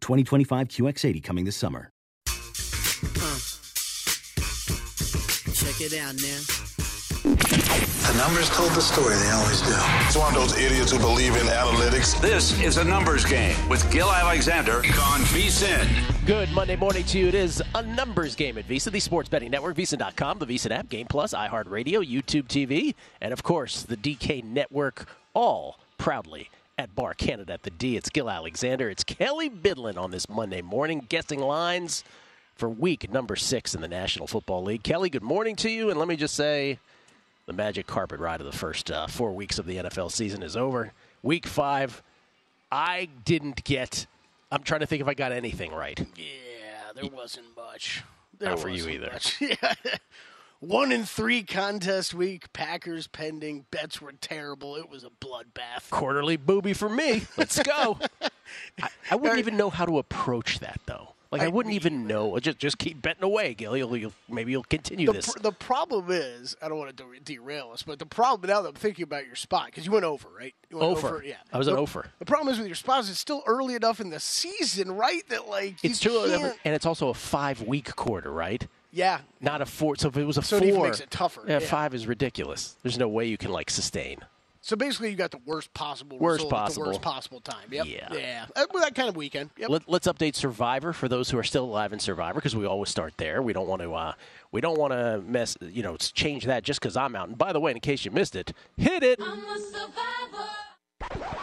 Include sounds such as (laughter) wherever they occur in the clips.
2025 QX80 coming this summer. Uh, check it out now. The numbers told the story, they always do. It's one of those idiots who believe in analytics. This is a numbers game with Gill Alexander on VSIN. Good Monday morning to you. It is a numbers game at VSiN, the sports betting network, VSIN.com, the VSiN app, Game Plus, iHeartRadio, YouTube TV, and of course the DK network, all proudly at Bar Canada at the D. It's Gill Alexander. It's Kelley Bydlon on this Monday morning, guessing lines for week number six in the National Football League. Kelley, good morning to you, and let me just say the magic carpet ride of the first uh, four weeks of the NFL season is over. Week five, I didn't get. I'm trying to think if I got anything right. Yeah, there wasn't much. There Not for you either. (laughs) yeah. One in three contest week. Packers pending. Bets were terrible. It was a bloodbath. Quarterly booby for me. Let's go. (laughs) I, I wouldn't even know how to approach that though. Like I, I wouldn't even know. Just just keep betting away, Gill. You'll, you'll, maybe you'll continue the this. Pr- the problem is, I don't want to derail us, but the problem now that I'm thinking about your spot because you went over, right? You went over. over. yeah. I was the, an over. The problem is with your spots, it's still early enough in the season, right? That like it's true, and it's also a five week quarter, right? Yeah. Not a four. So if it was a so four, it makes it tougher. Yeah, yeah, five is ridiculous. There's no way you can like sustain. So basically, you got the worst possible worst possible, worst possible time. Yep. Yeah, yeah. Uh, that kind of weekend. Yep. Let, us update Survivor for those who are still alive in Survivor because we always start there. We don't want to. Uh, we don't want to mess. You know, change that just because I'm out. And by the way, in case you missed it, hit it. I'm a Survivor.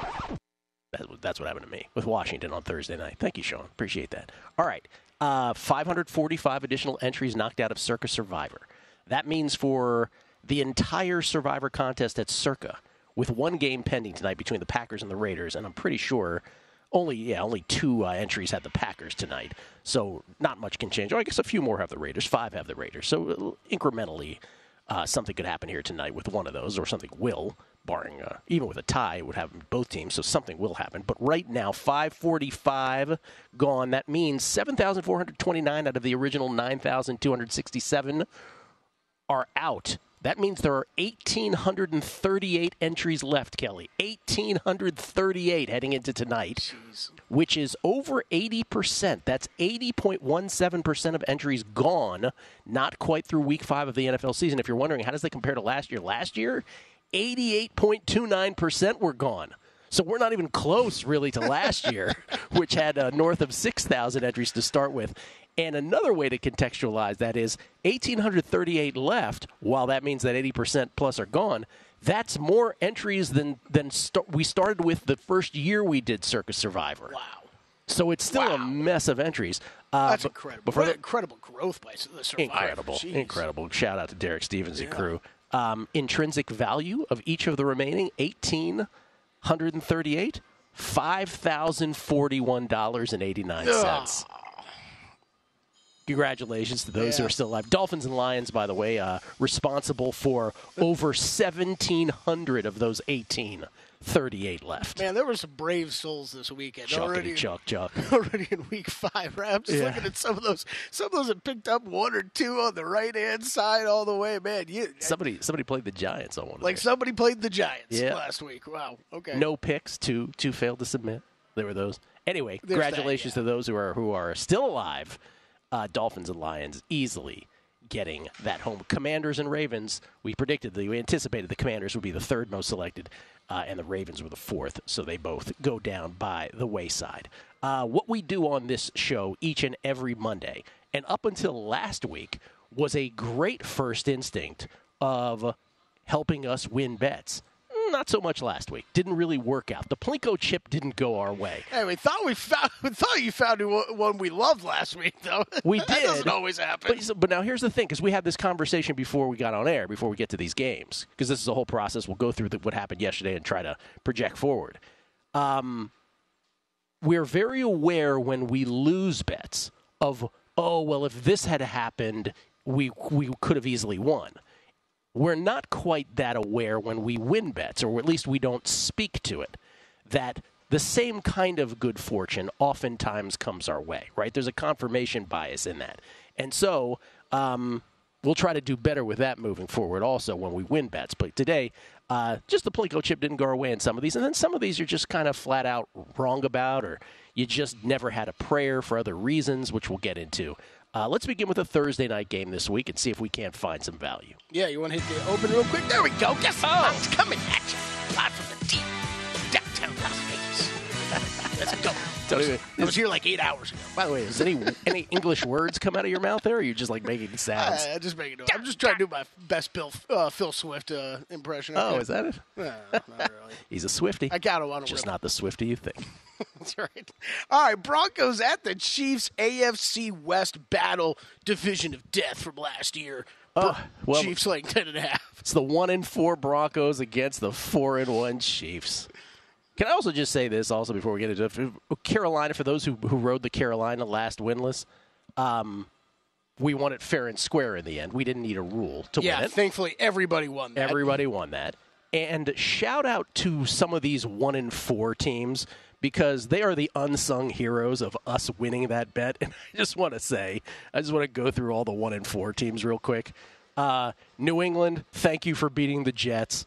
That, that's what happened to me with Washington on Thursday night. Thank you, Sean. Appreciate that. All right, uh, 545 additional entries knocked out of Circa Survivor. That means for the entire Survivor contest at Circa with one game pending tonight between the Packers and the Raiders, and I'm pretty sure only yeah only two uh, entries had the Packers tonight, so not much can change. Oh, I guess a few more have the Raiders. Five have the Raiders. So uh, incrementally, uh, something could happen here tonight with one of those, or something will, barring uh, even with a tie, it would happen both teams. So something will happen. But right now, 545 gone. That means 7,429 out of the original 9,267 are out that means there are 1,838 entries left, Kelley. 1,838 heading into tonight, Jeez. which is over 80%. That's 80.17% of entries gone, not quite through week five of the NFL season. If you're wondering, how does that compare to last year? Last year, 88.29% were gone. So we're not even close, really, to last (laughs) year, which had uh, north of 6,000 entries to start with. And another way to contextualize that is 1,838 left, while that means that 80% plus are gone. That's more entries than, than st- we started with the first year we did Circa Survivor. Wow. So it's still wow. a mess of entries. Uh, That's incredible. Incredible growth by the Survivor. Incredible. Jeez. Incredible. Shout out to Derek Stevens yeah. and crew. Um, intrinsic value of each of the remaining 1,838, $5,041.89. Congratulations to those yeah. who are still alive. Dolphins and Lions, by the way, uh, responsible for over 1,700 of those 18. 38 left. Man, there were some brave souls this weekend. Chuckity, already, chuck, chuck. (laughs) already in week five. Right? I'm just Yeah. looking at some of those. Some of those that picked up one or two on the right hand side all the way. Man, you Somebody somebody played the Giants on one like somebody played the Giants Yeah. last week. Wow. Okay. No picks. Two two failed to submit. There were those. Anyway, There's that, congratulations yeah. to those who are who are still alive. Uh, Dolphins and Lions easily getting that home. Commanders and Ravens. We predicted the we anticipated the Commanders would be the third most selected. Uh, and the Ravens were the fourth, so they both go down by the wayside. Uh, what we do on this show each and every Monday, and up until last week, was a great first instinct of helping us win bets. Not so much last week. Didn't really work out. The Plinko chip didn't go our way. Hey, we thought we found. (laughs) We thought you found one we loved last week, though. (laughs) We did. that did. doesn't always happen. But, but now here's the thing, because we had this conversation before we got on air, before we get to these games, because this is a whole process. We'll go through the, what happened yesterday and try to project forward. Um, we're very aware when we lose bets of, oh well, if this had happened, we we could have easily won. We're not quite that aware when we win bets, or at least we don't speak to it. That the same kind of good fortune oftentimes comes our way, right? There's a confirmation bias in that. And so um, we'll try to do better with that moving forward also when we win bets. But today, uh, just the Plinko chip didn't go our way in some of these. And then some of these you're just kind of flat out wrong about, or you just never had a prayer for other reasons, which we'll get into. Uh, let's begin with a Thursday night game this week and see if we can't find some value. Yeah, you want to hit the open real quick? There we go. Guess oh. what's coming at you I was, I was here like eight hours ago. By the way, is any any English words come out of your mouth there? Or are you just like making sounds? Uh, just making. I'm just trying to do my best Bill, uh, Phil Swift uh, impression. Oh, is that it? No, not really. (laughs) He's a Swifty. I got him Just not the Swifty you think. (laughs) That's right. All right, Broncos at the Chiefs AFC West battle division of death from last year. Uh, well, Chiefs like ten and a half. It's the one in four Broncos against the four and one Chiefs. Can I also just say this also before we get into it? Carolina, for those who, who rode the Carolina last winless, um, we won it fair and square in the end. We didn't need a rule to yeah, win it. thankfully everybody won that. Everybody won that. And shout out to some of these one in four teams because they are the unsung heroes of us winning that bet. (laughs) And I just want to say, I just want to go through all the one in four teams real quick. Uh, New England, thank you for beating the Jets.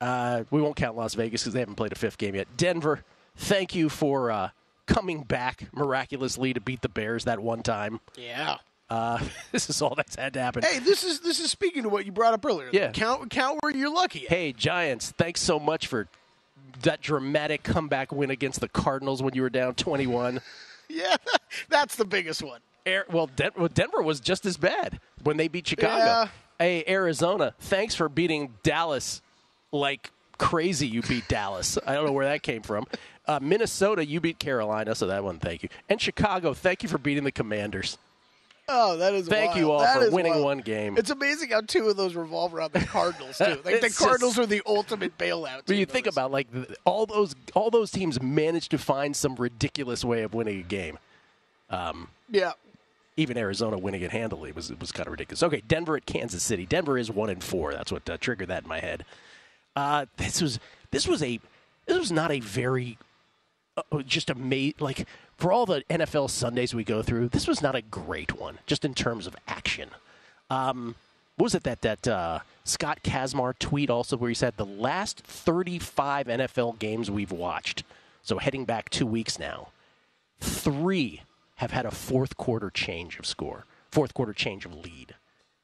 Uh, we won't count Las Vegas because they haven't played a fifth game yet. Denver, thank you for uh, coming back miraculously to beat the Bears that one time. Yeah. Uh, (laughs) this is all that's had to happen. Hey, this is this is speaking to what you brought up earlier. Yeah. Count count where you're lucky. At. Hey, Giants, thanks so much for that dramatic comeback win against the Cardinals when you were down 21. (laughs) yeah, (laughs) that's the biggest one. Air, well, Den- well, Denver was just as bad when they beat Chicago. Yeah. Hey, Arizona, thanks for beating Dallas like crazy. You beat Dallas. I don't know where that came from. Uh, Minnesota, you beat Carolina, so that one, thank you. And Chicago, thank you for beating the Commanders. Oh, that is amazing. Thank wild. you all That for winning wild. one game. It's amazing how two of those revolve around the Cardinals (laughs) too. Like the Cardinals just- are the ultimate bailout. But you think about like all those all those teams managed to find some ridiculous way of winning a game. yeah. Even Arizona winning it handily was was kind of ridiculous. Okay, Denver at Kansas City. Denver is one and four. That's what uh, triggered that in my head. Uh, this was this was a this was not a very uh, just amazing like for all the NFL Sundays we go through. This was not a great one, just in terms of action. Um, what was it that that uh, Scott Kacsmar tweet also where he said the last 35 NFL games we've watched, so heading back two weeks now, three have had a fourth quarter change of score, fourth quarter change of lead.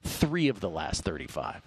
Three of the last 35.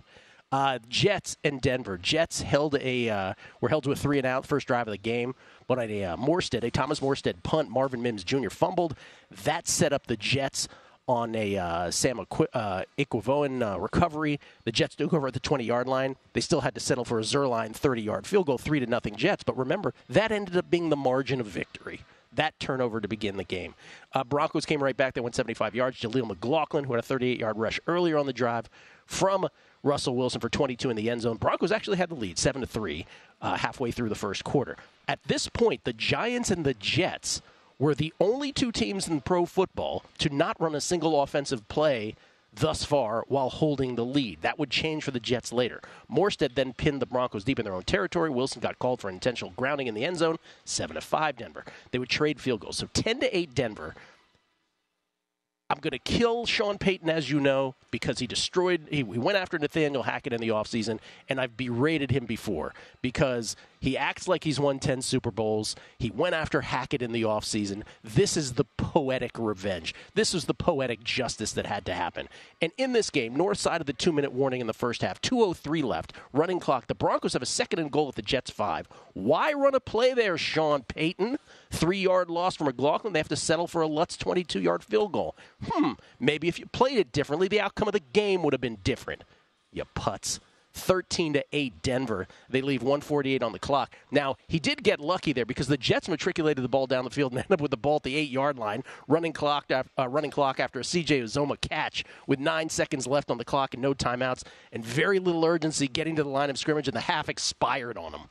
Uh, Jets and Denver. Jets held a uh, were held to a three and out first drive of the game, but a uh, Morstead, a Thomas Morstead punt, Marvin Mims Jr. fumbled. That set up the Jets on a uh, Sam Equi- uh, uh, recovery. The Jets took over at the 20 yard line. They still had to settle for a Zuerlein 30 yard field goal, three to nothing Jets. But remember, that ended up being the margin of victory. That turnover to begin the game. Uh, Broncos came right back. They went 75 yards. Jaleel McLaughlin, who had a 38 yard rush earlier on the drive from Russell Wilson for 22 in the end zone. Broncos actually had the lead, 7 to 3, uh, halfway through the first quarter. At this point, the Giants and the Jets were the only two teams in pro football to not run a single offensive play thus far while holding the lead. That would change for the Jets later. Morstead then pinned the Broncos deep in their own territory. Wilson got called for intentional grounding in the end zone. 7 to 5 Denver. They would trade field goals. So 10 to 8 Denver. I'm going to kill Sean Payton, as you know, because he destroyed, he, he went after Nathaniel Hackett in the offseason, and I've berated him before because He acts like he's won 10 Super Bowls. He went after Hackett in the offseason. This is the poetic revenge. This is the poetic justice that had to happen. And in this game, north side of the two minute warning in the first half, 2.03 left, running clock. The Broncos have a second and goal at the Jets five. Why run a play there, Sean Payton? Three yard loss from McLaughlin. They have to settle for a Lutz 22 yard field goal. Hmm, maybe if you played it differently, the outcome of the game would have been different. You putz. 13 to 8 Denver. They leave 148 on the clock. Now, he did get lucky there because the Jets matriculated the ball down the field and ended up with the ball at the 8-yard line, running clock uh, running clock after a CJ Uzomah catch with 9 seconds left on the clock and no timeouts and very little urgency getting to the line of scrimmage and the half expired on him.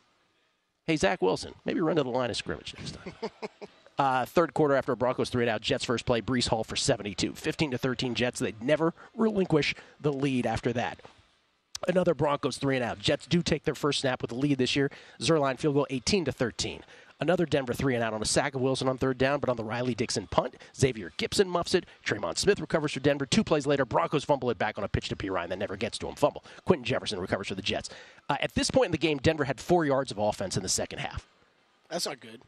Hey, Zach Wilson, maybe run to the line of scrimmage next time. (laughs) Uh, third quarter after a Broncos three and out, Jets first play, Breece Hall for 72. 15 to 13 Jets. They'd never relinquish the lead after that. Another Broncos three and out. Jets do take their first snap with the lead this year. Zuerlein field goal 18 to 13. Another Denver three and out on a sack of Wilson on third down, but on the Riley Dixon punt, Xavier Gipson muffs it. Tremon Smith recovers for Denver. Two plays later, Broncos fumble it back on a pitch to Perine that never gets to him. Fumble. Quinton Jefferson recovers for the Jets. Uh, at this point in the game, Denver had four yards of offense in the second half. That's not good.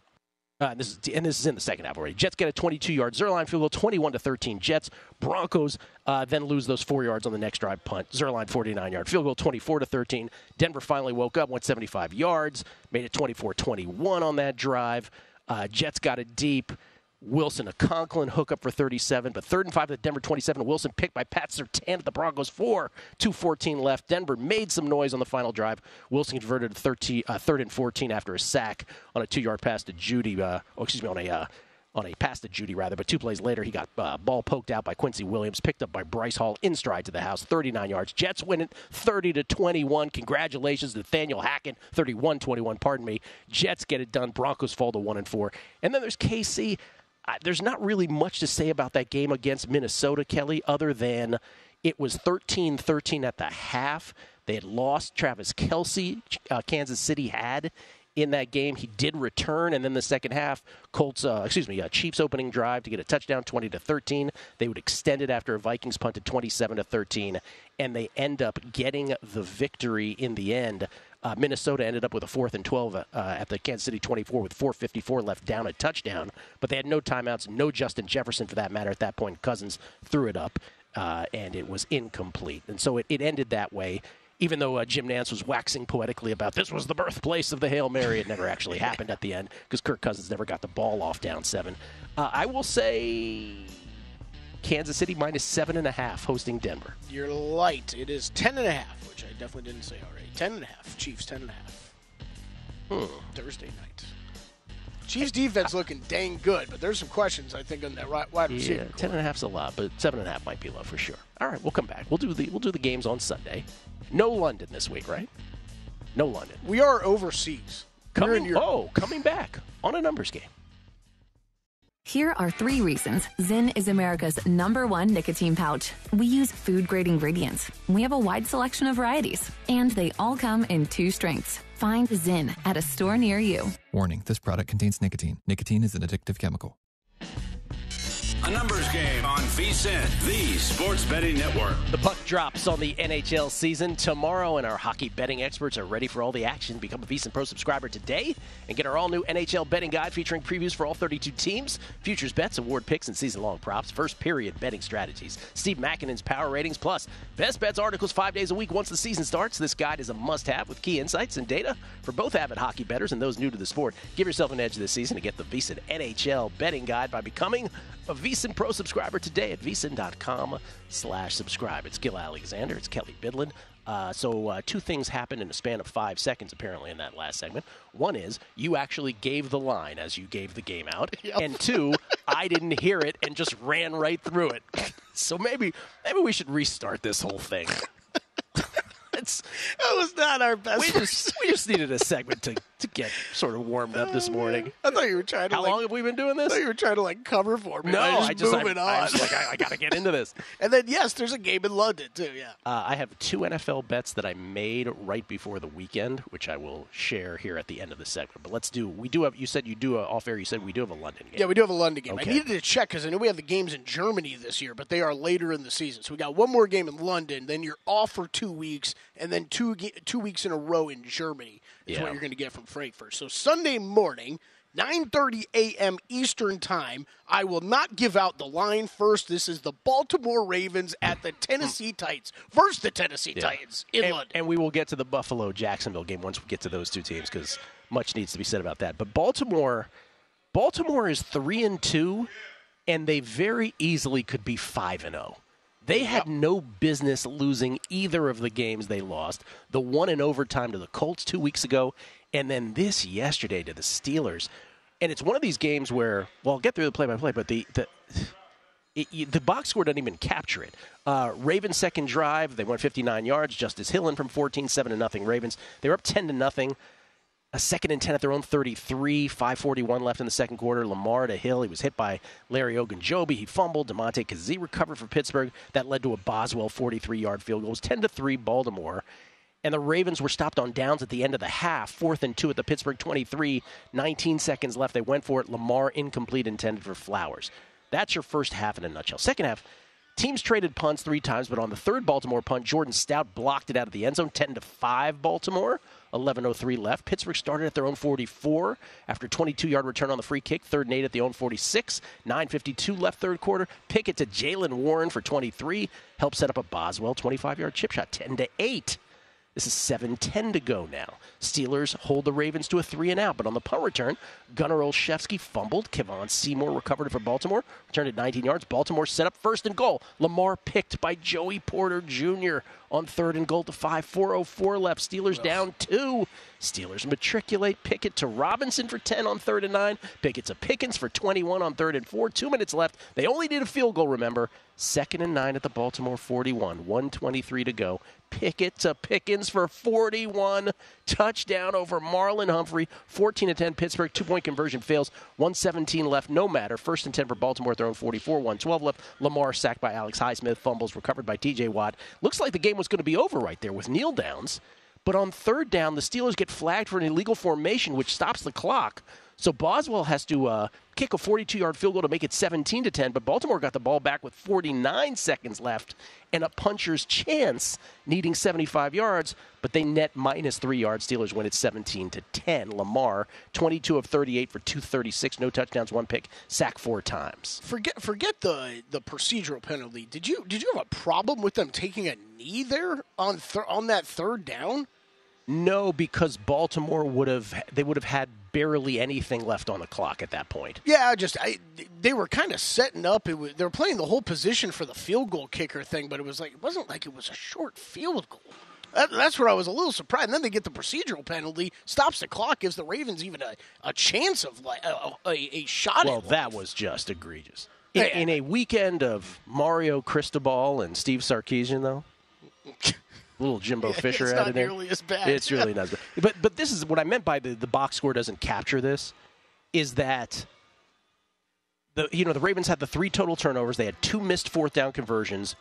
Uh, and, this is, and this is in the second half already. Jets get a 22-yard Zuerlein field goal, 21 to 13. Jets. Broncos uh, then lose those four yards on the next drive punt. Zuerlein 49-yard field goal, 24 to 13. Denver finally woke up, went 75 yards, made it 24-21 on that drive. Uh, Jets got it deep. Wilson, a Conklin hookup for 37, but third and five at Denver 27. Wilson picked by Pat Surtain at the Broncos 4. 2.14 left. Denver made some noise on the final drive. Wilson converted 13, uh, third and 14 after a sack on a two yard pass to Jeudy. Uh, oh, excuse me, on a. Uh, on a pass to Jeudy rather, but two plays later, he got uh, ball poked out by Quincy Williams, picked up by Bryce Hall in stride to the house, 39 yards. Jets win it 30 to 21. Congratulations, Nathaniel Hackett, 31 21, pardon me. Jets get it done. Broncos fall to 1 and 4. And then there's KC there's not really much to say about that game against Minnesota, Kelley, other than it was 13 13 at the half. They had lost Travis Kelce, uh, Kansas City had in that game. He did return, and then the second half, Colts, uh, excuse me, uh, Chiefs opening drive to get a touchdown, 20 to 13. They would extend it after a Vikings punted 27 to 13, and they end up getting the victory in the end. Uh, Minnesota ended up with a fourth and 12 uh, at the Kansas City 24 with 4.54 left down a touchdown. But they had no timeouts, no Justin Jefferson for that matter at that point. Cousins threw it up, uh, and it was incomplete. And so it, it ended that way. Even though uh, Jim Nantz was waxing poetically about this was the birthplace of the Hail Mary, it never actually happened at the end because Kirk Cousins never got the ball off down seven. Uh, I will say Kansas City minus seven and a half hosting Denver. You're light. It is ten and a half, which I definitely didn't say already. Ten and a half. Chiefs ten and a half. Hmm. Thursday night. Chiefs defense looking dang good, but there's some questions I think on that right wide receiver. Yeah, ten and a half's a lot, but seven and a half might be low for sure. All right, we'll come back. We'll do the we'll do the games on Sunday. No London this week, right? No London. We are overseas. Coming, oh, coming back on a numbers game. Here are three reasons Zyn is America's number one nicotine pouch. We use food grade ingredients. We have a wide selection of varieties, and they all come in two strengths. Find Zyn at a store near you. Warning this product contains nicotine. Nicotine is an addictive chemical. Numbers game on VSIN, the sports betting network. The puck drops on the NHL season tomorrow, and our hockey betting experts are ready for all the action. Become a VSIN Pro subscriber today and get our all new NHL betting guide featuring previews for all 32 teams, futures bets, award picks, and season long props, first period betting strategies, Steve Makinen's power ratings, plus best bets articles five days a week once the season starts. This guide is a must have with key insights and data for both avid hockey bettors and those new to the sport. Give yourself an edge this season to get the VSIN NHL betting guide by becoming a VSIN Pro subscriber today at VSIN.com slash subscribe. It's Gill Alexander. It's Kelley Bydlon. Uh, so uh, two things happened in a span of five seconds, apparently, in that last segment. One is you actually gave the line as you gave the game out, (laughs) yep. and two, I didn't hear it and just ran right through it. (laughs) so maybe maybe we should restart this whole thing. It's, (laughs) that was not our best. We just, we just needed a segment to, to get sort of warmed up this morning. I thought you were trying to. How like, long have we been doing this? I thought you were trying to like cover for me. No, I just, I just moving I, on. I was like, I, I got to get into this. (laughs) and then yes, there's a game in London too. Yeah. Uh, I have two NFL bets that I made right before the weekend, which I will share here at the end of the segment. But let's do. We do have. You said you do a, off air. You said we do have a London game. Yeah, we do have a London game. Okay. I needed to check because I know we have the games in Germany this year, but they are later in the season. So we got one more game in London. Then you're off for two weeks, and then two two weeks in a row in Germany is Yeah. what you're going to get from Frankfurt. So Sunday morning, 9:30 a.m. Eastern Time. I will not give out the line first. This is the Baltimore Ravens at the Tennessee Titans versus the Tennessee Yeah. Titans in and, London. and we will get to the Buffalo Jacksonville game once we get to those two teams because much needs to be said about that. But Baltimore, Baltimore is three and two, and they very easily could be five and zero. They had no business losing either of the games they lost. The one in overtime to the Colts two weeks ago, and then this yesterday to the Steelers. And it's one of these games where, well, I'll get through the play-by-play, but the, the it, the box score doesn't even capture it. Uh, Ravens second drive, they went 59 yards. Justice Hill in from 14, seven to nothing. Ravens they were up 10 to nothing. A second and 10 at their own 33, 541 left in the second quarter. Lamar to Hill. He was hit by Larry Ogunjobi. He fumbled. Damontae Kazee recovered for Pittsburgh. That led to a Boswell 43 yard field goal. It was 10 to 3 Baltimore. And the Ravens were stopped on downs at the end of the half, fourth and two at the Pittsburgh 23, 19 seconds left. They went for it. Lamar incomplete, intended for Flowers. That's your first half in a nutshell. Second half, teams traded punts three times, but on the third Baltimore punt, Jordan Stout blocked it out of the end zone, 10 to 5 Baltimore. 11.03 left. Pittsburgh started at their own 44 after 22 yard return on the free kick. Third and eight at the own 46. 9.52 left third quarter. Pick it to Jaylen Warren for 23. Help set up a Boswell 25 yard chip shot. 10 to 8. This is 7-10 to go now. Steelers hold the Ravens to a three and out, but on the punt return, Gunnar Olszewski fumbled. Kevon Seymour recovered it for Baltimore, returned it 19 yards. Baltimore set up first and goal. Lamar picked by Joey Porter Jr. on third and goal to five. 4:04 left. Steelers down two. Steelers matriculate Pickett to Robinson for 10 on third and nine. Pickett to Pickens for 21 on third and four. Two minutes left. They only need a field goal. Remember, second and nine at the Baltimore 41. 123 to go. Pickett to Pickens for 41. Touchdown over Marlon Humphrey. 14 to 10 Pittsburgh. Two point conversion fails. 117 left. No matter. First and 10 for Baltimore their own 44. 112 left. Lamar sacked by Alex Highsmith. Fumbles recovered by TJ Watt. Looks like the game was going to be over right there with kneel downs. But on third down, the Steelers get flagged for an illegal formation, which stops the clock. So Boswell has to uh, kick a 42-yard field goal to make it 17 to 10. But Baltimore got the ball back with 49 seconds left and a puncher's chance, needing 75 yards. But they net minus three yards. Steelers win it 17 to 10. Lamar, 22 of 38 for 236, no touchdowns, one pick, sack four times. Forget forget the the procedural penalty. Did you did you have a problem with them taking a knee there on th- on that third down? No, because Baltimore would have they would have had barely anything left on the clock at that point. Yeah, just I, they were kind of setting up. It was, they were playing the whole position for the field goal kicker thing, but it was like it wasn't like it was a short field goal. That, that's where I was a little surprised. And then they get the procedural penalty, stops the clock, gives the Ravens even a, a chance of like a, a, a shot. Well, at that was just egregious. In, Yeah. in a weekend of Mario Cristobal and Steve Sarkisian, though, (laughs) little Jimbo Yeah, (laughs) Fisher it's added not in. nearly as bad. It's really not. as bad. But but this is what I meant by the the box score doesn't capture this, is that the you know the Ravens had the three total turnovers. They had two missed fourth down conversions,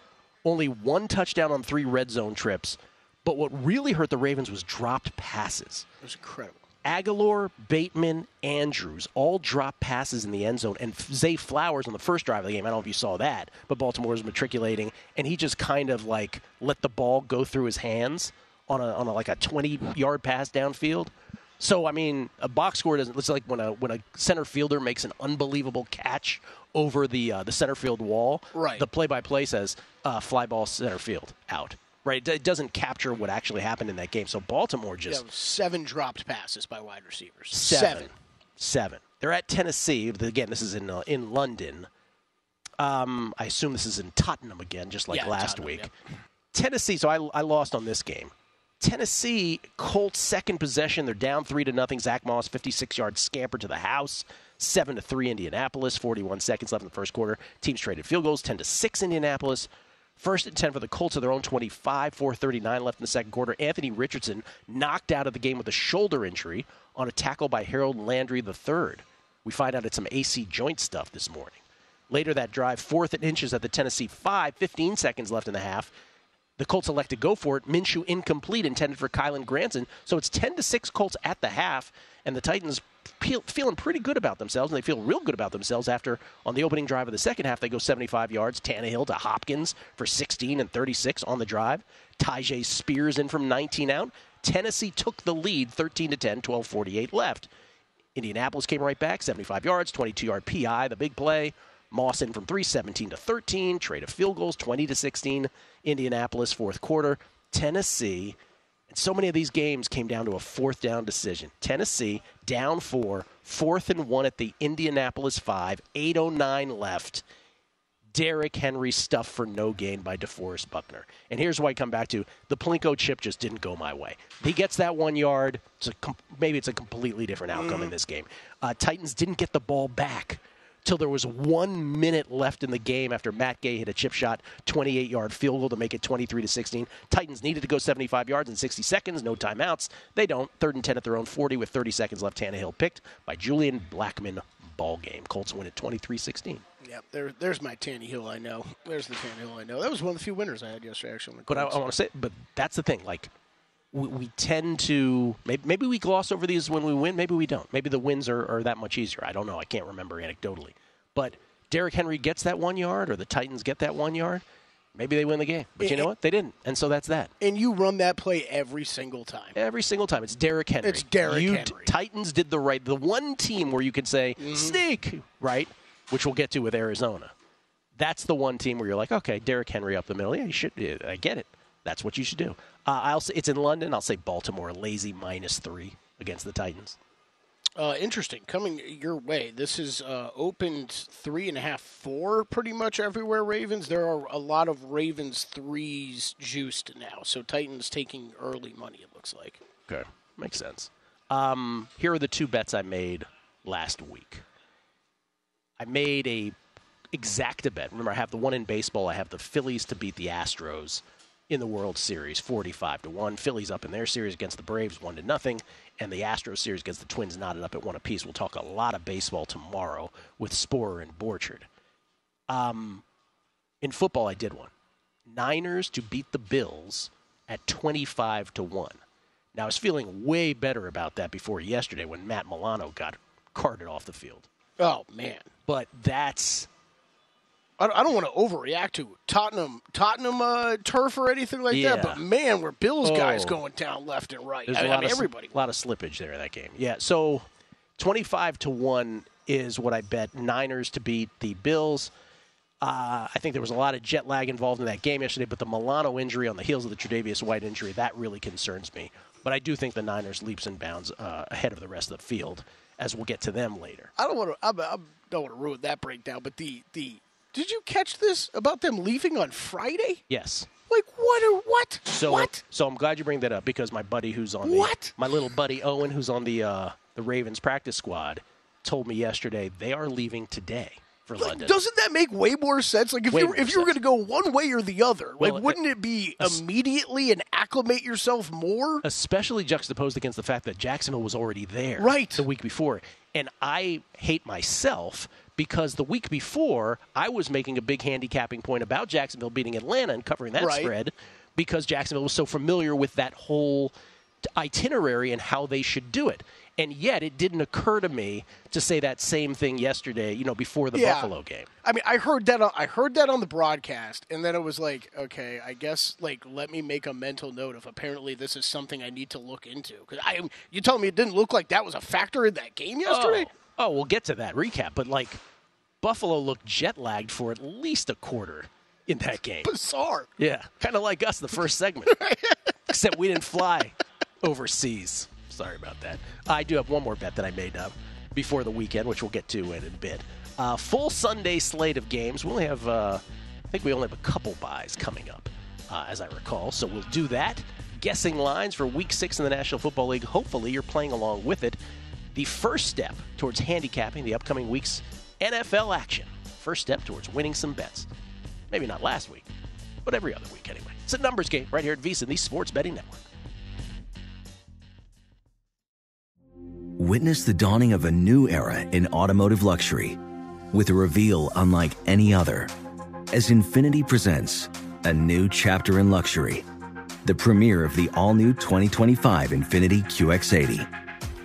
only one touchdown on three red zone trips. But what really hurt the Ravens was dropped passes. It was incredible. Agholor, Bateman, Andrews all drop passes in the end zone, and Zay Flowers on the first drive of the game. I don't know if you saw that, but Baltimore was matriculating, and he just kind of like let the ball go through his hands on a on a, like a twenty yard pass downfield. So I mean, a box score doesn't. It's like when a when a center fielder makes an unbelievable catch over the uh, the center field wall. Right. The play by play says uh, fly ball center field out. Right. It doesn't capture what actually happened in that game. So Baltimore just was seven dropped passes by wide receivers. Seven. Seven. They're at Tennessee. Again, this is in uh, in London. Um, I assume this is in Tottenham again, just like Yeah, last Tottenham, week. yep. Tennessee. So I, I lost on this game. Tennessee Colts second possession. They're down three to nothing. Zach Moss, 56 yard scamper to the house. Seven to three Indianapolis. 41 seconds left in the first quarter. Teams traded field goals. 10 to six Indianapolis. First and 10 for the Colts at their own 25, 439 left in the second quarter. Anthony Richardson knocked out of the game with a shoulder injury on a tackle by Harold Landry III. We find out it's some AC joint stuff this morning. Later that drive, fourth and inches at the Tennessee 5, 15 seconds left in the half. The Colts elect to go for it. Minshew incomplete, intended for Kylen Granson. So it's 10 to 6 Colts at the half, and the Titans feel, feeling pretty good about themselves, and they feel real good about themselves after on the opening drive of the second half, they go 75 yards. Tannehill to Hopkins for 16 and 36 on the drive. Tyjae Spears in from 19 out. Tennessee took the lead 13 to 10, 12:48 left. Indianapolis came right back, 75 yards, 22 yard PI, the big play. Moss in from 3, 17 to 13. Trade of field goals, 20 to 16. Indianapolis, fourth quarter. Tennessee, and so many of these games came down to a fourth down decision. Tennessee down four, fourth and one at the Indianapolis five, 8.09 left. Derrick Henry stuffed for no gain by DeForest Buckner. And here's why I come back to the Plinko chip just didn't go my way. He gets that one yard. It's com- maybe it's a completely different outcome in this game. Uh, Titans didn't get the ball back till there was one minute left in the game after Matt Gay hit a chip shot, 28 yard field goal to make it 23 to 16. Titans needed to go 75 yards in 60 seconds, no timeouts. They don't. Third and 10 at their own 40 with 30 seconds left. Tannehill picked by Julian Blackmon. Ball game. Colts win at 23 16. Yep, there, there's my Tannehill I know. There's the Tannehill I know. That was one of the few winners I had yesterday, actually. on the But I. I want to say, but that's the thing. Like, we, we tend to maybe, maybe we gloss over these when we win. Maybe we don't. Maybe the wins are, are that much easier. I don't know. I can't remember anecdotally. But Derrick Henry gets that one yard, or the Titans get that one yard. Maybe they win the game. But you know what? They didn't, and so that's that. and you run that play every single time. Every single time, it's Derrick Henry. It's Derrick you, Henry. Titans did the right. The one team where you could say Mm-hmm. sneak, right? Which we'll get to with Arizona. That's the one team where you're like, okay, Derrick Henry up the middle. Yeah, you should. yeah, I get it. That's what you should do. Uh, I'll say it's in London. I'll say Baltimore lazy minus three against the Titans. Uh, interesting. Coming your way. This is uh, opened three and a half, four pretty much everywhere. Ravens. There are a lot of Ravens threes juiced now. So Titans taking early money. It looks like. Okay, makes sense. Um, here are the two bets I made last week. I made a exacta bet. Remember, I have the one in baseball. I have the Phillies to beat the Astros in the World Series, forty-five to one. Phillies up in their series against the Braves, one to nothing, and the Astros series against the Twins knotted up at one apiece. We'll talk a lot of baseball tomorrow with Sporer and Borchard. Um, in football, I did one. Niners to beat the Bills at 25 to 1. Now, I was feeling way better about that before yesterday when Matt Milano got carted off the field. Oh man. But that's I I don't want to overreact to Tottenham Tottenham uh, turf or anything like Yeah. that, but man, were Bills guys Oh. going down left and right. there's I, a I lot mean, of everybody. a lot of slippage there in that game. Yeah, so 25 to 1 is what I bet Niners to beat the Bills. Uh, I think there was a lot of jet lag involved in that game yesterday, but the Milano injury on the heels of the Tre'Davious White injury, that really concerns me. But I do think the Niners leaps and bounds uh, ahead of the rest of the field, as we'll get to them later. I don't want to. I, I don't want to ruin that breakdown, but the the did you catch this about them leaving on Friday? Yes. Like what? Or what? So, what? so I'm glad you bring that up because my buddy who's on the What? my little buddy Owen who's on the uh, the Ravens practice squad told me yesterday they are leaving today for Like, London. doesn't that make way more sense? Like if Way you if you were going to go one way or the other, Well, like wouldn't it be es- immediately and acclimate yourself more? especially juxtaposed against the fact that Jacksonville was already there Right. the week before. And I hate myself because the week before I was making a big handicapping point about Jacksonville beating Atlanta and covering that Right. spread because Jacksonville was so familiar with that whole itinerary and how they should do it. And yet it didn't occur to me to say that same thing yesterday, you know, before the Yeah. Buffalo game. I mean, I heard that. On, I heard that on the broadcast, and then it was like, okay, I guess like let me make a mental note of apparently this is something I need to look into because I you told me it didn't look like that was a factor in that game yesterday. Oh, oh, we'll get to that recap, but like Buffalo looked jet lagged for at least a quarter in that game. Bizarre. Yeah, kind of like us the first segment, (laughs) except we didn't fly overseas. Sorry about that. I do have one more bet that I made up before the weekend, which we'll get to in a bit. Uh, full Sunday slate of games. We only have, uh, I think we only have a couple buys coming up, uh, as I recall. So we'll do that. Guessing lines for Week Six in the National Football League. Hopefully, you're playing along with it. The first step towards handicapping the upcoming week's NFL action. First step towards winning some bets. Maybe not last week, but every other week anyway. It's a numbers game right here at VSiN, the Sports Betting Network. Witness the dawning of a new era in automotive luxury with a reveal unlike any other as Infiniti presents a new chapter in luxury, the premiere of the all new 2025 Infiniti QX80.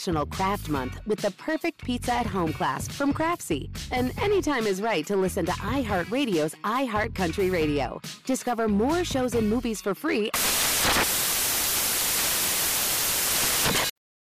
National Craft Month with the perfect pizza at home class from Craftsy. And anytime is right to listen to iHeartRadio's iHeartCountry Radio. Discover more shows and movies for free.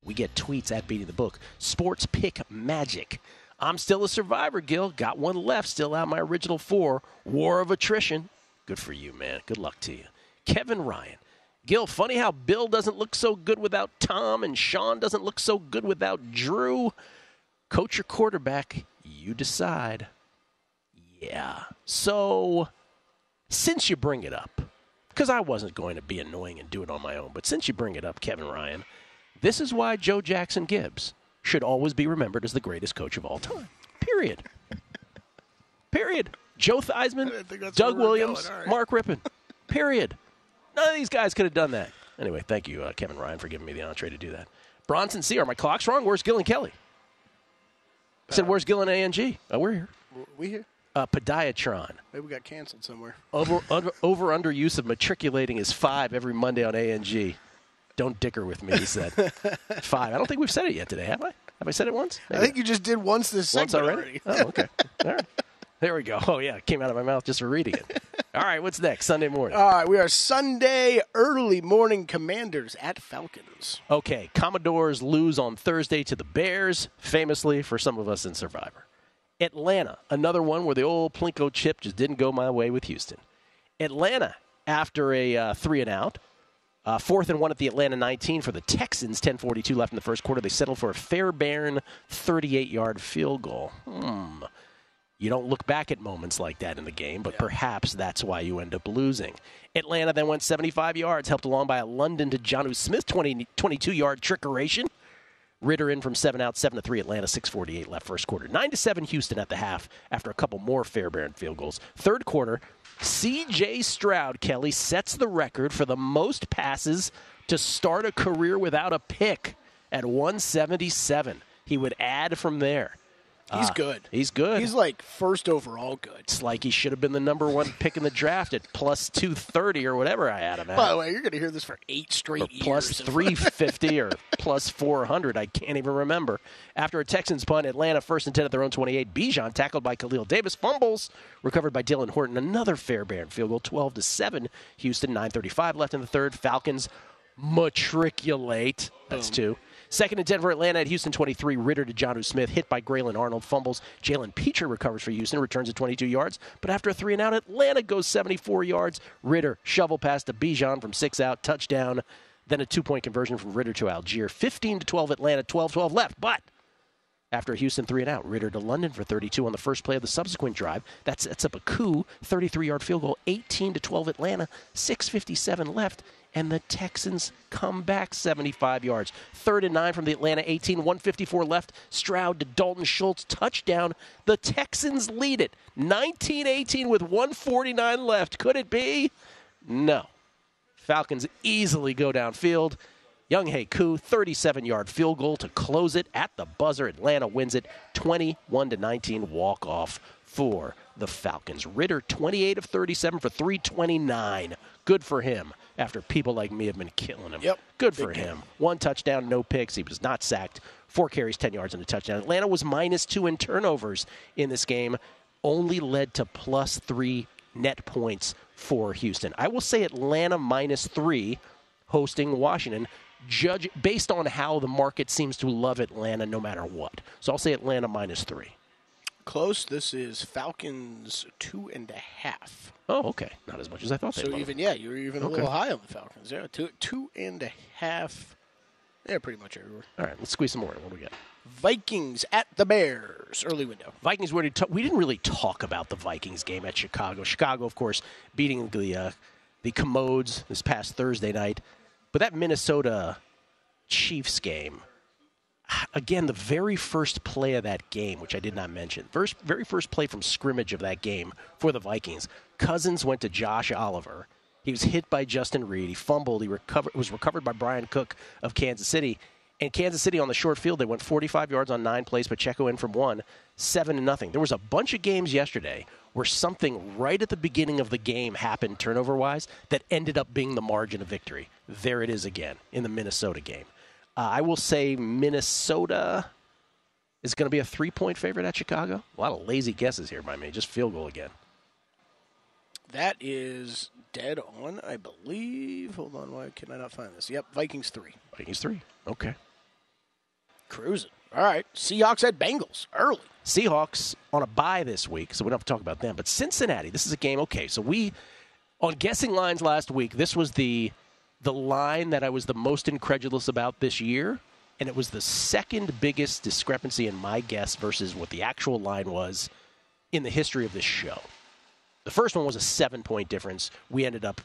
We get tweets at Beating the Book. Sports pick magic. I'm still a survivor, Gill. Got one left, still out my original four. War of attrition. Good for you, man. Good luck to you. Kevin Ryan. Gill, funny how Bill doesn't look so good without Tom and Sean doesn't look so good without Drew. Coach your quarterback. You decide. Yeah. So, since you bring it up, because I wasn't going to be annoying and do it on my own, but since you bring it up, Kevin Ryan, this is why Joe Jackson Gibbs should always be remembered as the greatest coach of all time. Period. Period. Joe Theismann, Doug Williams, right. Mark Rypien. Period. None of these guys could have done that. Anyway, thank you, uh, Kevin Ryan, for giving me the entree to do that. Bronson C. Are my clocks wrong? Where's Gill and Kelley? I said, where's Gill and A&G? Oh, we're here. We here? Uh, Podiatron. Maybe we got canceled somewhere. Over, (laughs) under, over under use of matriculating is five every Monday on A&G. Don't dicker with me, he said. (laughs) five. I don't think we've said it yet today, have I? Have I said it once? Maybe. I think you just did once this once already. already. oh, okay. (laughs) All right. There we go. Oh, yeah. It came out of my mouth just for reading it. All right. What's next? Sunday morning. All right. We are Sunday early morning commanders at Falcons. Okay. Commodores lose on Thursday to the Bears, famously for some of us in Survivor. Atlanta, another one where the old Plinko chip just didn't go my way with Houston. Atlanta, after a uh, three and out, uh, fourth and one at the Atlanta 19 for the Texans. 10:42 left in the first quarter. They settled for a Fairbairn 38-yard field goal. Hmm. You don't look back at moments like that in the game, but yeah. perhaps that's why you end up losing. Atlanta then went 75 yards, helped along by a London to Jonnu Smith 20, 22 yard trickeration. Ridder in from seven out, seven to three. Atlanta six forty eight left first quarter. Nine to seven Houston at the half after a couple more Fairbairn field goals. Third quarter, C.J. Stroud Kelley sets the record for the most passes to start a career without a pick at 177. He would add from there. He's uh, good. He's good. He's like first overall good. It's like he should have been the number one pick in the draft at plus 230 or whatever I had him at. By the way, you're going to hear this for eight straight or years. 350 (laughs) or plus 400. I can't even remember. After a Texans punt, Atlanta first and 10 at their own 28. Bijan tackled by Khalil Davis. Fumbles recovered by Dylan Horton. Another Fairbairn field goal, 12 to 7. Houston, 935 left in the third. Falcons matriculate. That's two. Second 10 for Atlanta at Houston 23. Ridder to Jonnu Smith, hit by Grayland Arnold, fumbles. Jalen Pitre recovers for Houston, returns at 22 yards. But after a three and out, Atlanta goes 74 yards. Ridder shovel pass to Bijan from six out, touchdown. Then a two point conversion from Ridder to Allgeier. 15 to 12 Atlanta, 12 12 left. But after a Houston three and out. Ridder to London for 32 on the first play of the subsequent drive. That sets up a Koo, 33-yard field goal, 18 to 12 Atlanta, 6:57 left, and the Texans come back 75 yards. Third and nine from the Atlanta 18, 154 left. Stroud to Dalton Schultz, touchdown. The Texans lead it 19-18 with 149 left. Could it be? No. Falcons easily go downfield. Younghoe Koo, 37-yard field goal to close it at the buzzer. Atlanta wins it 21 to 19 walk off for the Falcons. Ridder, 28 of 37 for 329. Good for him after people like me have been killing him. Yep. Good for him. One touchdown, no picks. He was not sacked. Four carries, 10 yards, and a touchdown. Atlanta was minus two in turnovers in this game, only led to plus three net points for Houston. I will say Atlanta minus three hosting Washington judge based on how the market seems to love Atlanta no matter what. So I'll say Atlanta minus three. Close. This is Falcons two and a half. Oh, okay. Not as much as I thought. So even yeah, you were even a little high on the Falcons. Yeah, two two and a half. Yeah, pretty much everywhere. All right, let's squeeze some more. in. What do we got? Vikings at the Bears. Early window. Vikings. We, already ta- we didn't really talk about the Vikings game at Chicago. Chicago, of course, beating the uh, the Commodes this past Thursday night, but that Minnesota Chiefs game. (sighs) Again, the very first play of that game, which I did not mention, first, very first play from scrimmage of that game for the Vikings. Cousins went to Josh Oliver. He was hit by Justin Reid. He fumbled. He recovered, was recovered by Bryan Cook of Kansas City. And Kansas City on the short field, they went 45 yards on nine plays. Pacheco in from one, seven to nothing. There was a bunch of games yesterday where something right at the beginning of the game happened turnover wise that ended up being the margin of victory. There it is again in the Minnesota game. Uh, I will say Minnesota is going to be a three point favorite at Chicago. A lot of lazy guesses here by me. Just field goal again. That is dead on, I believe. Hold on, why can I not find this? Yep, Vikings three. Vikings three. Okay. Cruising. All right. Seahawks at Bengals. Early. Seahawks on a bye this week, so we don't have to talk about them. But Cincinnati, this is a game. Okay, so we on guessing lines last week. This was the the line that I was the most incredulous about this year, and it was the second biggest discrepancy in my guess versus what the actual line was in the history of this show. The first one was a seven point difference. We ended up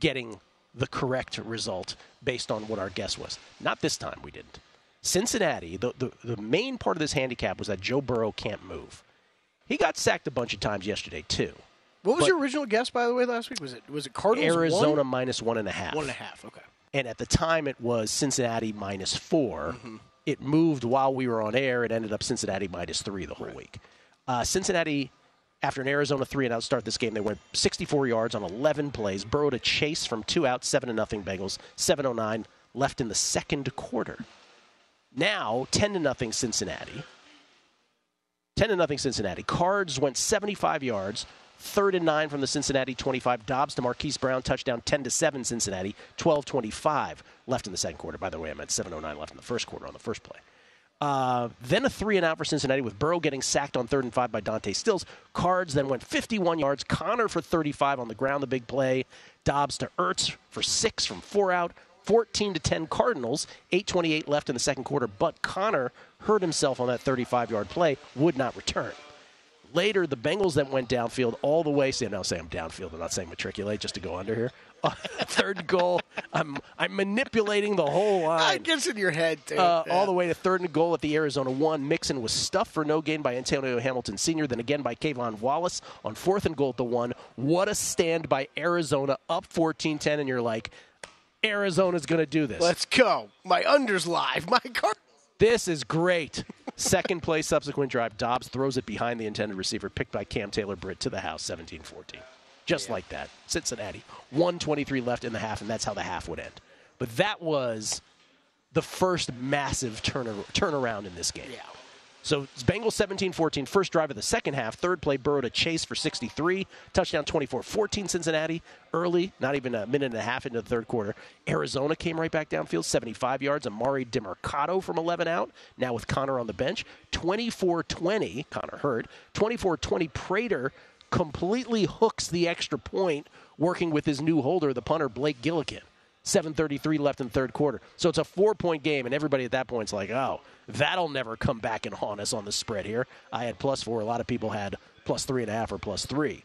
getting the correct result based on what our guess was. Not this time, we didn't. Cincinnati, the, the, the main part of this handicap was that Joe Burrow can't move. He got sacked a bunch of times yesterday, too. What was But- your original guess, by the way, last week? Was it was it Cardinals? Arizona one? minus one and a half. One and a half. Okay. And at the time, it was Cincinnati minus 4 Mm-hmm. It moved while we were on air. It ended up Cincinnati minus three the whole week. Uh, Cincinnati, after an Arizona three and out start this game, they went 64 yards on 11 plays. Burrow to Chase from two out, seven to nothing Bengals. 7:09 left in the second quarter. Now 10 to nothing Cincinnati. 10 to nothing Cincinnati. Cards went 75 yards. Third and nine from the Cincinnati 25. Dobbs to Marquise Brown. Touchdown 10 to 7 Cincinnati. 12 25 left in the second quarter. By the way, I'm at 7.09 left in the first quarter on the first play. Uh, then a three and out for Cincinnati with Burrow getting sacked on third and five by Dante Stills. Cards then went 51 yards. Conner for 35 on the ground, the big play. Dobbs to Ertz for six from four out. 14 to 10 Cardinals. 8:28 left in the second quarter, but Conner hurt himself on that 35-yard play, would not return. Later, the Bengals then went downfield all the way. See, I'm now saying I'm downfield. I'm not saying matriculate just to go under here. (laughs) third goal. I'm I'm manipulating the whole line. It gets in your head, too. Uh. All the way to third and goal at the Arizona one. Mixon was stuffed for no gain by Antonio Hamilton Sr., then again by K'Von Wallace on fourth and goal at the one. What a stand by Arizona, up 14 10, and you're like, Arizona's going to do this. Let's go. My under's live. My car. This is great. Second play, subsequent drive. Dobbs throws it behind the intended receiver, picked by Cam Taylor Britt to the house, 17 14. Just like that. Cincinnati. 123 left in the half, and that's how the half would end. But that was the first massive turn- turnaround in this game. Yeah. So Bengals 17 14, first drive of the second half. Third play, Burrow to Chase for 63. Touchdown 24 14 Cincinnati. Early, not even a minute and a half into the third quarter. Arizona came right back downfield, 75 yards. Emari Demercado from 11 out. Now with Conner on the bench. 24 20, Conner hurt. 24 20, Prater completely hooks the extra point, working with his new holder, the punter, Blake Gillikin. 7.33 left in third quarter. So it's a four point game, and everybody at that point's like, oh, that'll never come back and haunt us on the spread here. I had plus four. A lot of people had plus three and a half or plus three.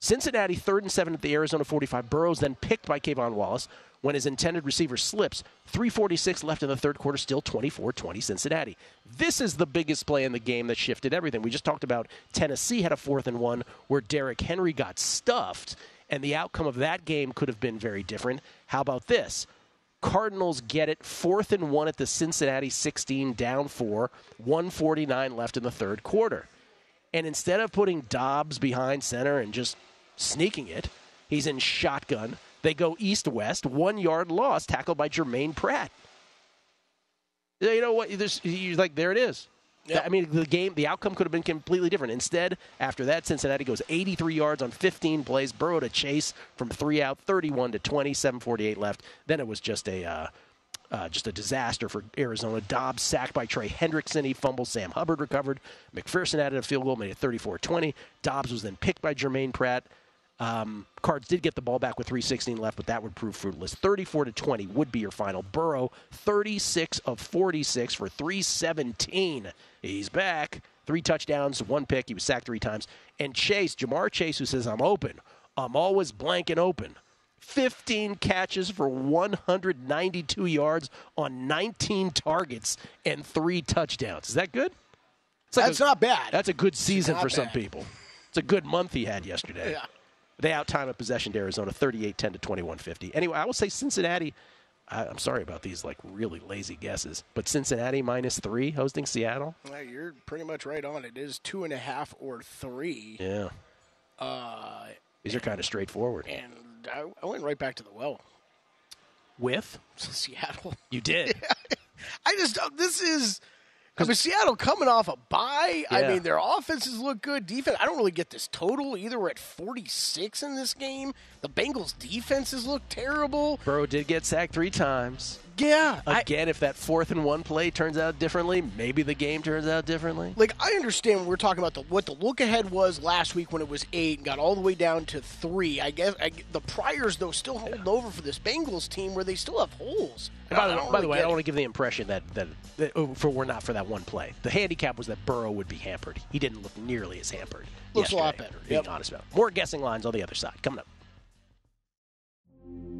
Cincinnati, third and seven at the Arizona 45. Burrows then picked by K'Von Wallace when his intended receiver slips. 346 left in the third quarter, still 24 20 Cincinnati. This is the biggest play in the game that shifted everything. We just talked about Tennessee had a fourth and one where Derrick Henry got stuffed, and the outcome of that game could have been very different. How about this? Cardinals get it fourth and one at the Cincinnati 16, down four, 149 left in the third quarter. And instead of putting Dobbs behind center and just sneaking it, he's in shotgun. They go east west, one yard loss, tackled by Jermaine Pratt. You know what? There's, like, there it is. I mean, the game, the outcome could have been completely different. Instead, after that, Cincinnati goes 83 yards on 15 plays. Burrow to chase from three out, 31 to 20, 7:48 left. Then it was just a uh, uh, just a disaster for Arizona. Dobbs sacked by Trey Hendrickson. He fumbled. Sam Hubbard recovered. McPherson added a field goal, made it 34 20. Dobbs was then picked by Jermaine Pratt. Um, Cards did get the ball back with 3:16 left, but that would prove fruitless. 34 to 20 would be your final. Burrow 36 of 46 for 317. He's back. Three touchdowns, one pick. He was sacked three times. And Chase, Ja'Marr Chase, who says I'm open. I'm always blank and open. 15 catches for 192 yards on 19 targets and three touchdowns. Is that good? Like That's a- not bad. That's a good season for some people. It's a good month he had yesterday. (laughs) Yeah. They out time of possession to Arizona 38 10 to 21 50. Anyway, I will say Cincinnati. I, I'm sorry about these like really lazy guesses, but Cincinnati minus three hosting Seattle. Well, you're pretty much right on. It is two and a half or three. Yeah, Uh, these are kind of straightforward. and I, I went right back to the well. With (laughs) Seattle. you did. (laughs) I just this is. I mean, Seattle coming off a bye. I mean, their offenses look good. Defense. I don't really get this total either. We're at 46 in this game. The Bengals' defenses look terrible. Burrow did get sacked three times. Yeah. I, Again, if that fourth and one play turns out differently, maybe the game turns out differently. like I understand we're talking about the what the look ahead was last week when it was eight and got all the way down to three. I guess I, the priors though still holding over for this Bengals team where they still have holes. By the, I don't by the way, I don't want to give the impression that that, that oh, for we're not for that one play. The handicap was that Burrow would be hampered. He didn't look nearly as hampered. Looks a lot better. Being Yep. honest about it. More guessing lines on the other side coming up.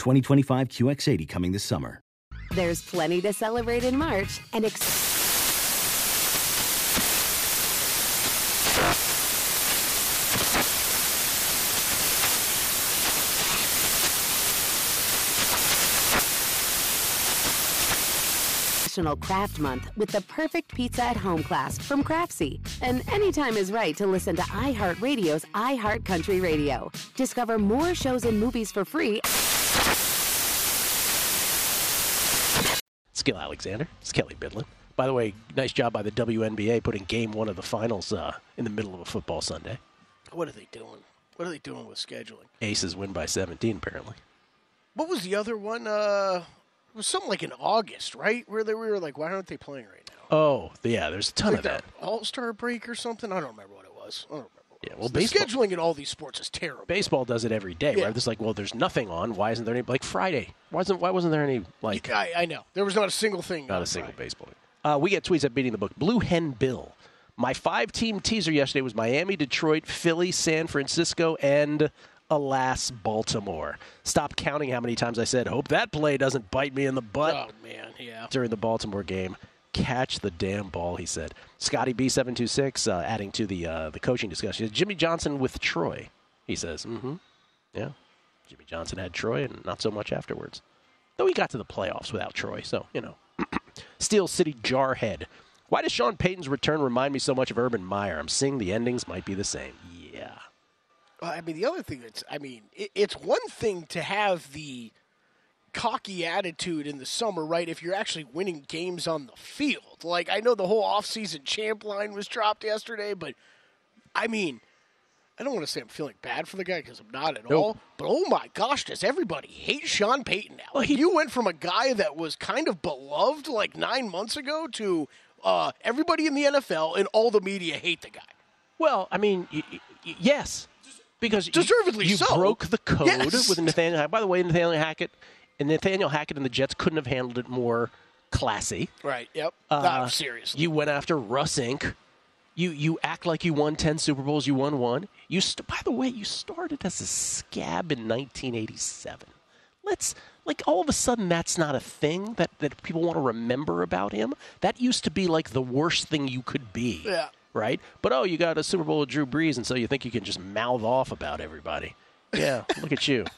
2025 QX80 coming this summer. There's plenty to celebrate in March and ex- National Craft Month with the perfect pizza at home class from Craftsy. And anytime is right to listen to iHeartRadio's iHeartCountry Radio. Discover more shows and movies for free Gill Alexander. It's Kelley Bydlon. By the way, nice job by the WNBA putting game one of the finals uh, in the middle of a football Sunday. What are they doing? What are they doing with scheduling? Aces win by 17, apparently. What was the other one? Uh, it was something like in August, right? Where they we were like, why aren't they playing right now? Oh, yeah, there's a ton of that. All Star break or something? I don't remember what it was. I don't remember. What Yeah, it well, baseball- scheduling in all these sports is terrible. Baseball does it every day, Yeah. right? It's like, well, there's nothing on. Why isn't there any like Friday? Why wasn't why wasn't there any like I, I know there was not a single thing. not a single Friday. baseball? Uh, we get tweets at beating the book. Blue Hen Bill. My five team teaser yesterday was Miami, Detroit, Philly, San Francisco, and alas, Baltimore. Stop counting how many times I said, hope that play doesn't bite me in the butt Oh man, yeah. during the Baltimore game. Catch the damn ball, he said. Scotty B seven two six, uh, adding to the uh, the coaching discussion. Jimmy Johnson with Troy. He says, mm-hmm. Yeah. Jimmy Johnson had Troy, and not so much afterwards. Though he got to the playoffs without Troy, so you know. (clears throat) Steel City Jarhead. Why does Sean Payton's return remind me so much of Urban Meyer? I'm seeing the endings might be the same. Well, I mean, the other thing that's, I mean, it, it's one thing to have the cocky attitude in the summer, right? If you're actually winning games on the field. Like, I know the whole offseason champ line was dropped yesterday, but I mean, I don't want to say I'm feeling bad for the guy because I'm not at Nope. all. But oh my gosh, does everybody hate Sean Payton now? Like, you went from a guy that was kind of beloved like nine months ago to uh, everybody in the NFL and all the media hate the guy. Well, I mean, y- y- yes, because you- Deservedly you, so. broke the code Yes. with Nathaniel. Hackett. By the way, Nathaniel Hackett and Nathaniel Hackett and the Jets couldn't have handled it more classy. Right. Yep. Uh, no, seriously. You went after Russ Inc. You you act like you won ten Super Bowls. You won one. You st- by the way, you started as a scab in 1987. Let's like all of a sudden that's not a thing that that people want to remember about him. That used to be like the worst thing you could be. Yeah. Right. But oh, you got a Super Bowl with Drew Brees, and so you think you can just mouth off about everybody. Yeah. (laughs) look at you. (laughs)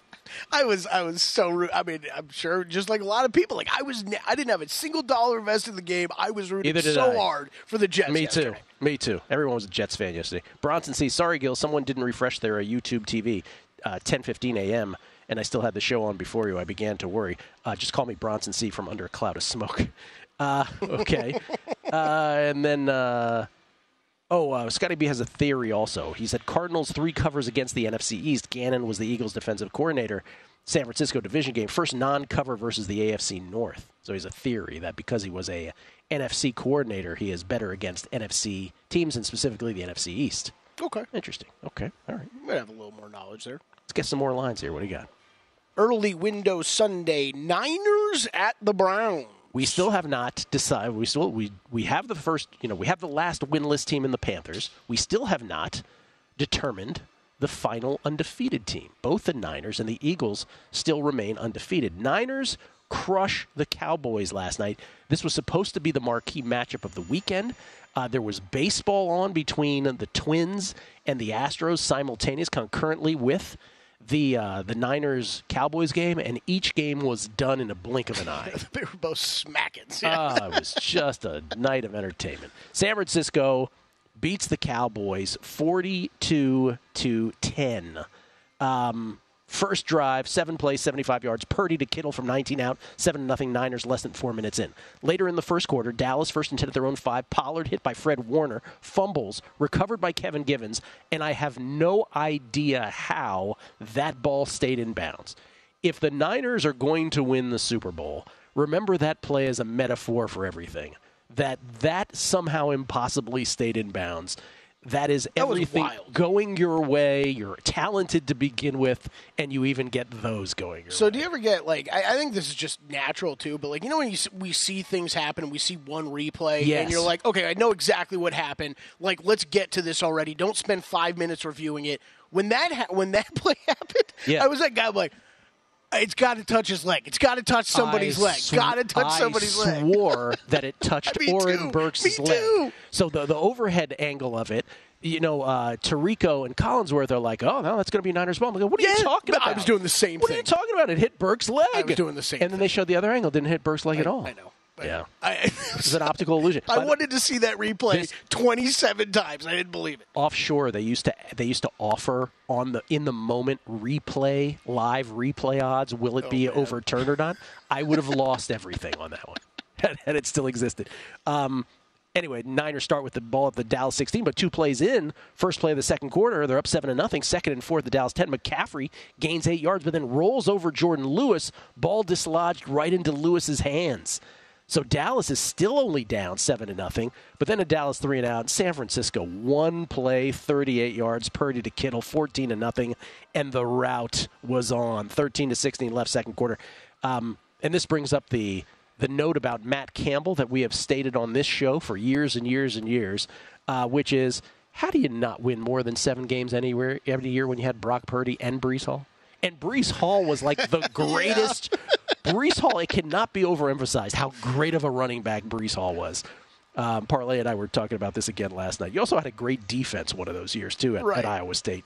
I was I was so rude. I mean, I'm sure just like a lot of people. Like I was, I didn't have a single dollar invested in the game. I was rooting so I. hard for the Jets. Me yesterday. too. Me too. Everyone was a Jets fan yesterday. Bronson C. Sorry, Gill. Someone didn't refresh their uh, YouTube TV. Uh, 10:15 a.m. and I still had the show on before you. I began to worry. Uh, just call me Bronson C. from under a cloud of smoke. (laughs) Uh, okay. uh, and then. Oh, uh, Scotty B has a theory also. He said Cardinals three covers against the NFC East. Gannon was the Eagles' defensive coordinator. San Francisco division game, first non-cover versus the AFC North. So he's a theory that because he was a NFC coordinator, he is better against NFC teams and specifically the NFC East. Okay. Interesting. Okay. All right. Might have a little more knowledge there. Let's get some more lines here. What do you got? Early window Sunday, Niners at the Browns. We still have not decided. We still we we have the first. You know, we have the last winless team in the Panthers. We still have not determined the final undefeated team. Both the Niners and the Eagles still remain undefeated. Niners crush the Cowboys last night. This was supposed to be the marquee matchup of the weekend. Uh, there was baseball on between the Twins and the Astros simultaneous, concurrently with the uh, the Niners Cowboys game, and each game was done in a blink of an (laughs) eye. they were both smacking. Ah, it was just a night of entertainment. San Francisco beats the Cowboys 42 to 10. Um, first drive, seven plays, 75 yards. Purdy to Kittle from 19 out, 7 nothing. Niners less than four minutes in. Later in the first quarter, Dallas first and 10 at their own five. Pollard hit by Fred Warner, fumbles, recovered by Kevin Givens, and I have no idea how that ball stayed in bounds. If the Niners are going to win the Super Bowl, remember that play as a metaphor for everything. That that somehow impossibly stayed in bounds. That is everything wild. going your way. You're talented to begin with, and you even get those going your So way. do you ever get like I, I think this is just natural too, but like you know when you, we see things happen, we see one replay, Yes. and you're like, okay, I know exactly what happened. Like let's get to this already. Don't spend five minutes reviewing it. When that ha- when that (laughs) play happened, Yeah. I was that guy like. It's got to touch his leg. It's got to touch somebody's I leg. sw- got to touch I somebody's leg. swore (laughs) that it touched Oren. Burks' leg. too. So the the overhead angle of it, you know, uh, Tirico and Collinsworth are like, "Oh, no, that's going to be Niners ball." I'm like, "What are you talking about?" I was doing the same thing. What are you talking about? It hit Burks' leg. I was doing the same And then they showed the other angle. Didn't hit Burks' leg at all. I know. But Yeah. I, (laughs) It's an optical illusion. I the- wanted to see that replay This- 27 times. I didn't believe it. offshore they used to they used to offer on the in the moment replay live replay odds will Oh, it be overturned or not i would have lost everything on that one (laughs) had, had it still existed um, anyway niners start with the ball at the dallas 16 but two plays in first play of the second quarter they're up 7 to nothing second and fourth the dallas 10 mccaffrey gains 8 yards but then rolls over jourdan lewis ball dislodged right into lewis's hands so Dallas is still only down seven to nothing, but then a Dallas three and out. San Francisco one play, 38 yards. Purdy to Kittle, 14 to nothing, and the route was on. 13 to 16 left second quarter. Um, and this brings up the the note about Matt Campbell that we have stated on this show for years and years and years, uh, which is how do you not win more than seven games anywhere every year when you had Brock Purdy and Breece Hall? And Breece Hall was like the (laughs) greatest. Breece Hall, it cannot be overemphasized how great of a running back Breece Hall was. Um, Parlay and I were talking about this again last night. You also had a great defense one of those years, too, at, Right. at Iowa State.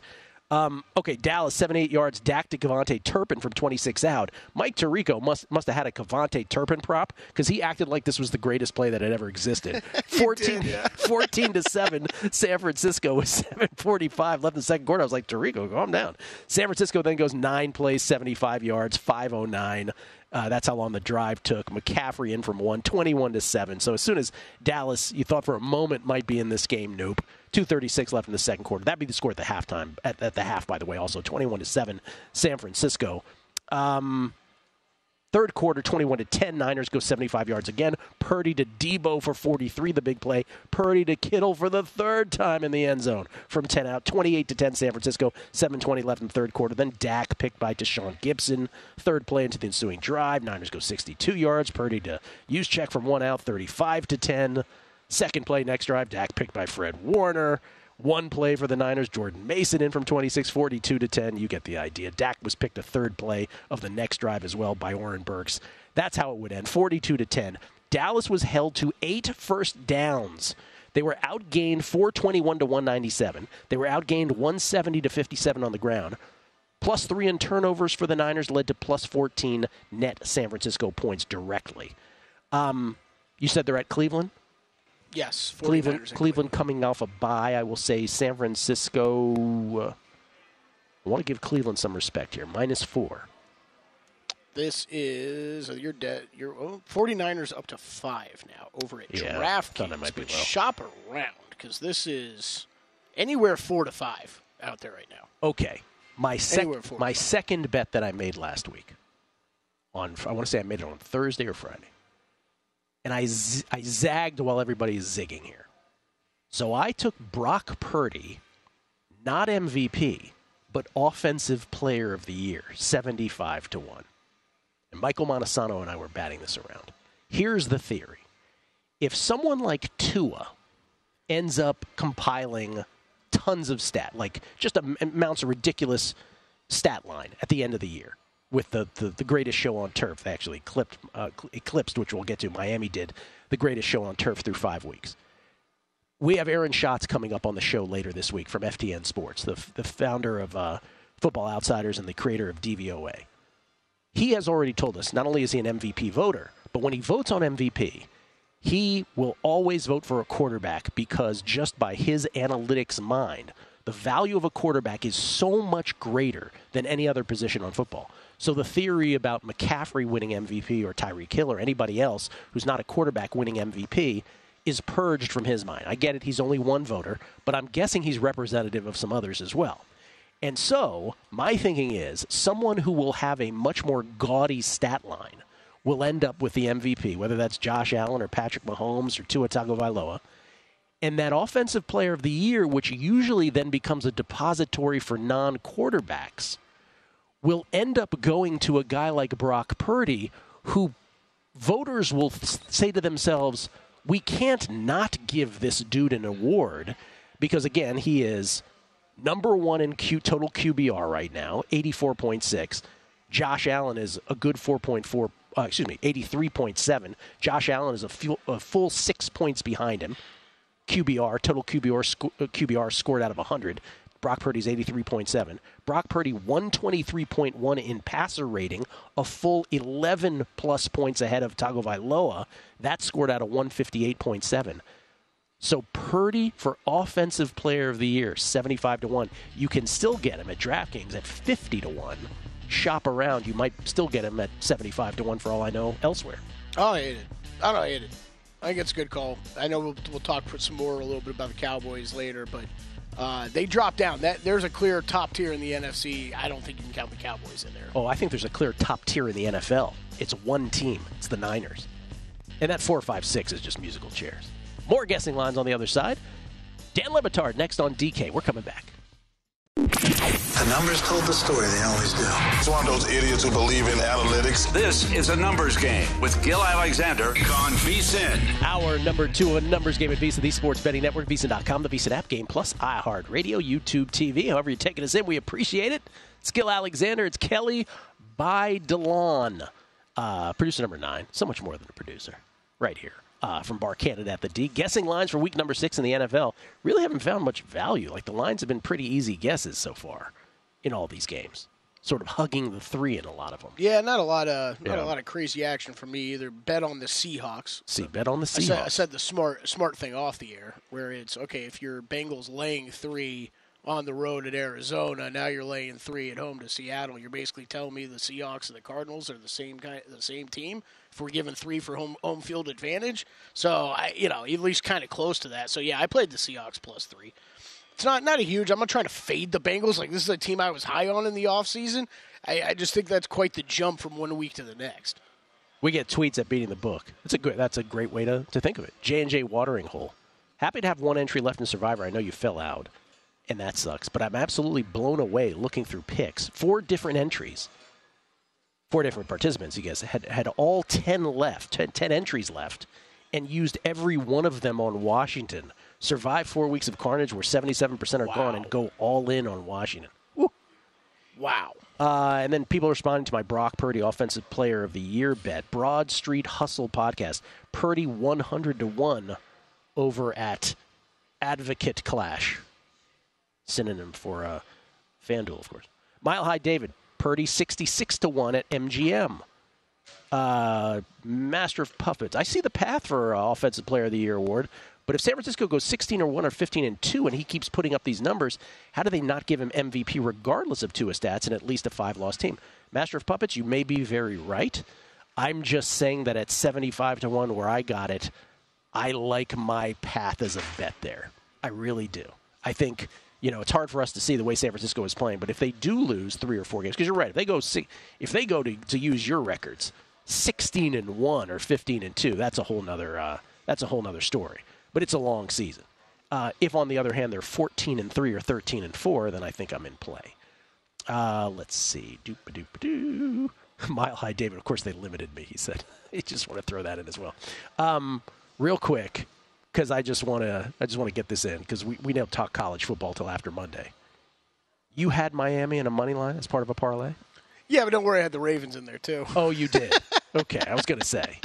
Um, okay, Dallas, 7 8 yards. Dak to KaVontae Turpin from 26 out. Mike Tirico must must have had a KaVontae Turpin prop because he acted like this was the greatest play that had ever existed. (laughs) 14, (laughs) 14 to 7. San Francisco with 7.45 left in the second quarter. I was like, Tirico, calm down. San Francisco then goes nine plays, 75 yards, 509. Uh, that's how long the drive took. McCaffrey in from one, 21 to 7. So as soon as Dallas, you thought for a moment might be in this game, nope. 236 left in the second quarter. That'd be the score at the halftime. At, at the half, by the way, also 21 to 7, San Francisco. Um, Third quarter, 21 to 10. Niners go 75 yards again. Purdy to Deebo for 43, the big play. Purdy to Kittle for the third time in the end zone from 10 out. 28 to 10, San Francisco. 7:20 left in third quarter. Then Dak picked by Deshaun Gibson. Third play into the ensuing drive. Niners go 62 yards. Purdy to Juszczyk from one out. 35 to 10. Second play next drive. Dak picked by Fred Warner. One play for the Niners. Jordan Mason in from 26, 42 to 10. You get the idea. Dak was picked a third play of the next drive as well by Oren Burks. That's how it would end 42 to 10. Dallas was held to eight first downs. They were outgained 421 to 197. They were outgained 170 to 57 on the ground. Plus three in turnovers for the Niners led to plus 14 net San Francisco points directly. Um, you said they're at Cleveland? Yes, Cleveland, Cleveland coming off a bye. I will say San Francisco. Uh, I want to give Cleveland some respect here. Minus four. This is your debt. Your oh, 49ers up to five now over at Yeah, DraftKings. might be But low. shop around because this is anywhere four to five out there right now. Okay, my sec- Anywhere four to my second bet that I made last week. On I want to say I made it on Thursday or Friday, and I z- I zagged while everybody is zigging here. So I took Brock Purdy, not MVP, but Offensive Player of the Year, seventy-five to one. And Michael Montesano and I were batting this around. Here's the theory: if someone like Tua ends up compiling tons of stat, like just am- amounts a ridiculous stat line at the end of the year with the, the, the greatest show on turf. Actually clipped, uh, eclipsed, which we'll get to. Miami did the greatest show on turf through five weeks. We have Aaron Schatz coming up on the show later this week from FTN Sports, the, the founder of uh, Football Outsiders and the creator of DVOA. He has already told us not only is he an MVP voter, but when he votes on MVP, he will always vote for a quarterback because just by his analytics mind, the value of a quarterback is so much greater than any other position on football. So the theory about McCaffrey winning MVP or Tyreek Hill or anybody else who's not a quarterback winning MVP is purged from his mind. I get it, he's only one voter, but I'm guessing he's representative of some others as well. And so, my thinking is someone who will have a much more gaudy stat line will end up with the MVP, whether that's Josh Allen or Patrick Mahomes or Tua Tagovailoa. And that offensive player of the year, which usually then becomes a depository for non quarterbacks, will end up going to a guy like Brock Purdy, who voters will say to themselves, we can't not give this dude an award because, again, he is number one in Q, total QBR right now, 84.6. Josh Allen is a good 4.4, uh, excuse me, 83.7. Josh Allen is a, full- a full six points behind him. QBR, total QBR, uh, QBR scored out of 100. Brock Purdy's 83.7. Brock Purdy 123.1 in passer rating, a full 11 plus points ahead of Tagovailoa. That scored out of 158.7. So Purdy for offensive player of the year, 75 to 1. You can still get him at DraftKings at 50 to 1. Shop around, you might still get him at 75 to 1 for all I know elsewhere. Oh, I hate it. I don't hate it. I think it's a good call. I know we'll, we'll talk for some more a little bit about the Cowboys later, but uh, they drop down. That there's a clear top tier in the NFC. I don't think you can count the Cowboys in there. Oh, I think there's a clear top tier in the NFL. It's one team. It's the Niners. And that four, five, six is just musical chairs. More guessing lines on the other side. Dan Le Batard next on DK. We're coming back. The numbers told the story. They always do. It's one of those idiots who believe in analytics. This is a numbers game with Gill Alexander on VSiN. Our number two, a numbers game at VSiN, the Sports Betting Network, VSiN.com, the VSiN app game, plus iHeartRadio, YouTube TV. However you're taking us in, we appreciate it. It's Gill Alexander. It's Kelly by DeLon. Uh, producer number nine. So much more than a producer. Right here. Uh, from Bar Canada at the D. Guessing lines for week number six in the NFL. Really haven't found much value. Like the lines have been pretty easy guesses so far in all these games. Sort of hugging the three in a lot of them. Yeah, not a lot of not Yeah. a lot of crazy action for me either. Bet on the Seahawks. See, bet on the I said, I said the smart smart thing off the air, where it's okay if your Bengals laying three on the road at Arizona, now you're laying three at home to Seattle. You're basically telling me the Seahawks and the Cardinals are the same kind, the same team. If we're giving three for home home field advantage, so I, you know, at least kind of close to that. So yeah, I played the Seahawks plus three. It's not not a huge. I'm not trying to fade the Bengals. Like this is a team I was high on in the offseason. I, I just think that's quite the jump from one week to the next. We get tweets at beating the book. That's a good. That's a great way to, to think of it. J and J watering hole. Happy to have one entry left in Survivor. I know you fell out, and that sucks. But I'm absolutely blown away looking through picks. Four different entries. Four different participants. You guys had had all ten left, 10, 10 entries left, and used every one of them on Washington. Survive four weeks of carnage where 77% are gone and go all in on Washington. Wow. Uh, and then people responding to my Brock Purdy Offensive Player of the Year bet. Broad Street Hustle podcast. Purdy 100 to 1 over at Advocate Clash. Synonym for uh, FanDuel, of course. Mile High David. Purdy 66 to 1 at MGM. Uh, Master of Puppets. I see the path for uh, Offensive Player of the Year award. But if San Francisco goes 16 or 1 or 15 and 2 and he keeps putting up these numbers, how do they not give him MVP regardless of Tua stats and at least a five loss team? Master of Puppets, you may be very right. I'm just saying that at 75 to 1 where I got it, I like my path as a bet there. I really do. I think, you know, it's hard for us to see the way San Francisco is playing, but if they do lose 3 or 4 games because you're right, if they go see, if they go to, to use your records, 16 and 1 or 15 and 2, that's a whole nother uh, that's a whole nother story but it's a long season. Uh, if, on the other hand, they're 14 and 3 or 13 and 4, then I think I'm in play. Uh, let's see. Doop doop doo. (laughs) Mile High David. Of course, they limited me, he said. (laughs) I just want to throw that in as well. Um, real quick, because I just want to I just want to get this in because we, we don't talk college football till after Monday. You had Miami in a money line as part of a parlay? Yeah, but don't worry, I had the Ravens in there too. Oh, you did. (laughs) okay, I was going to say.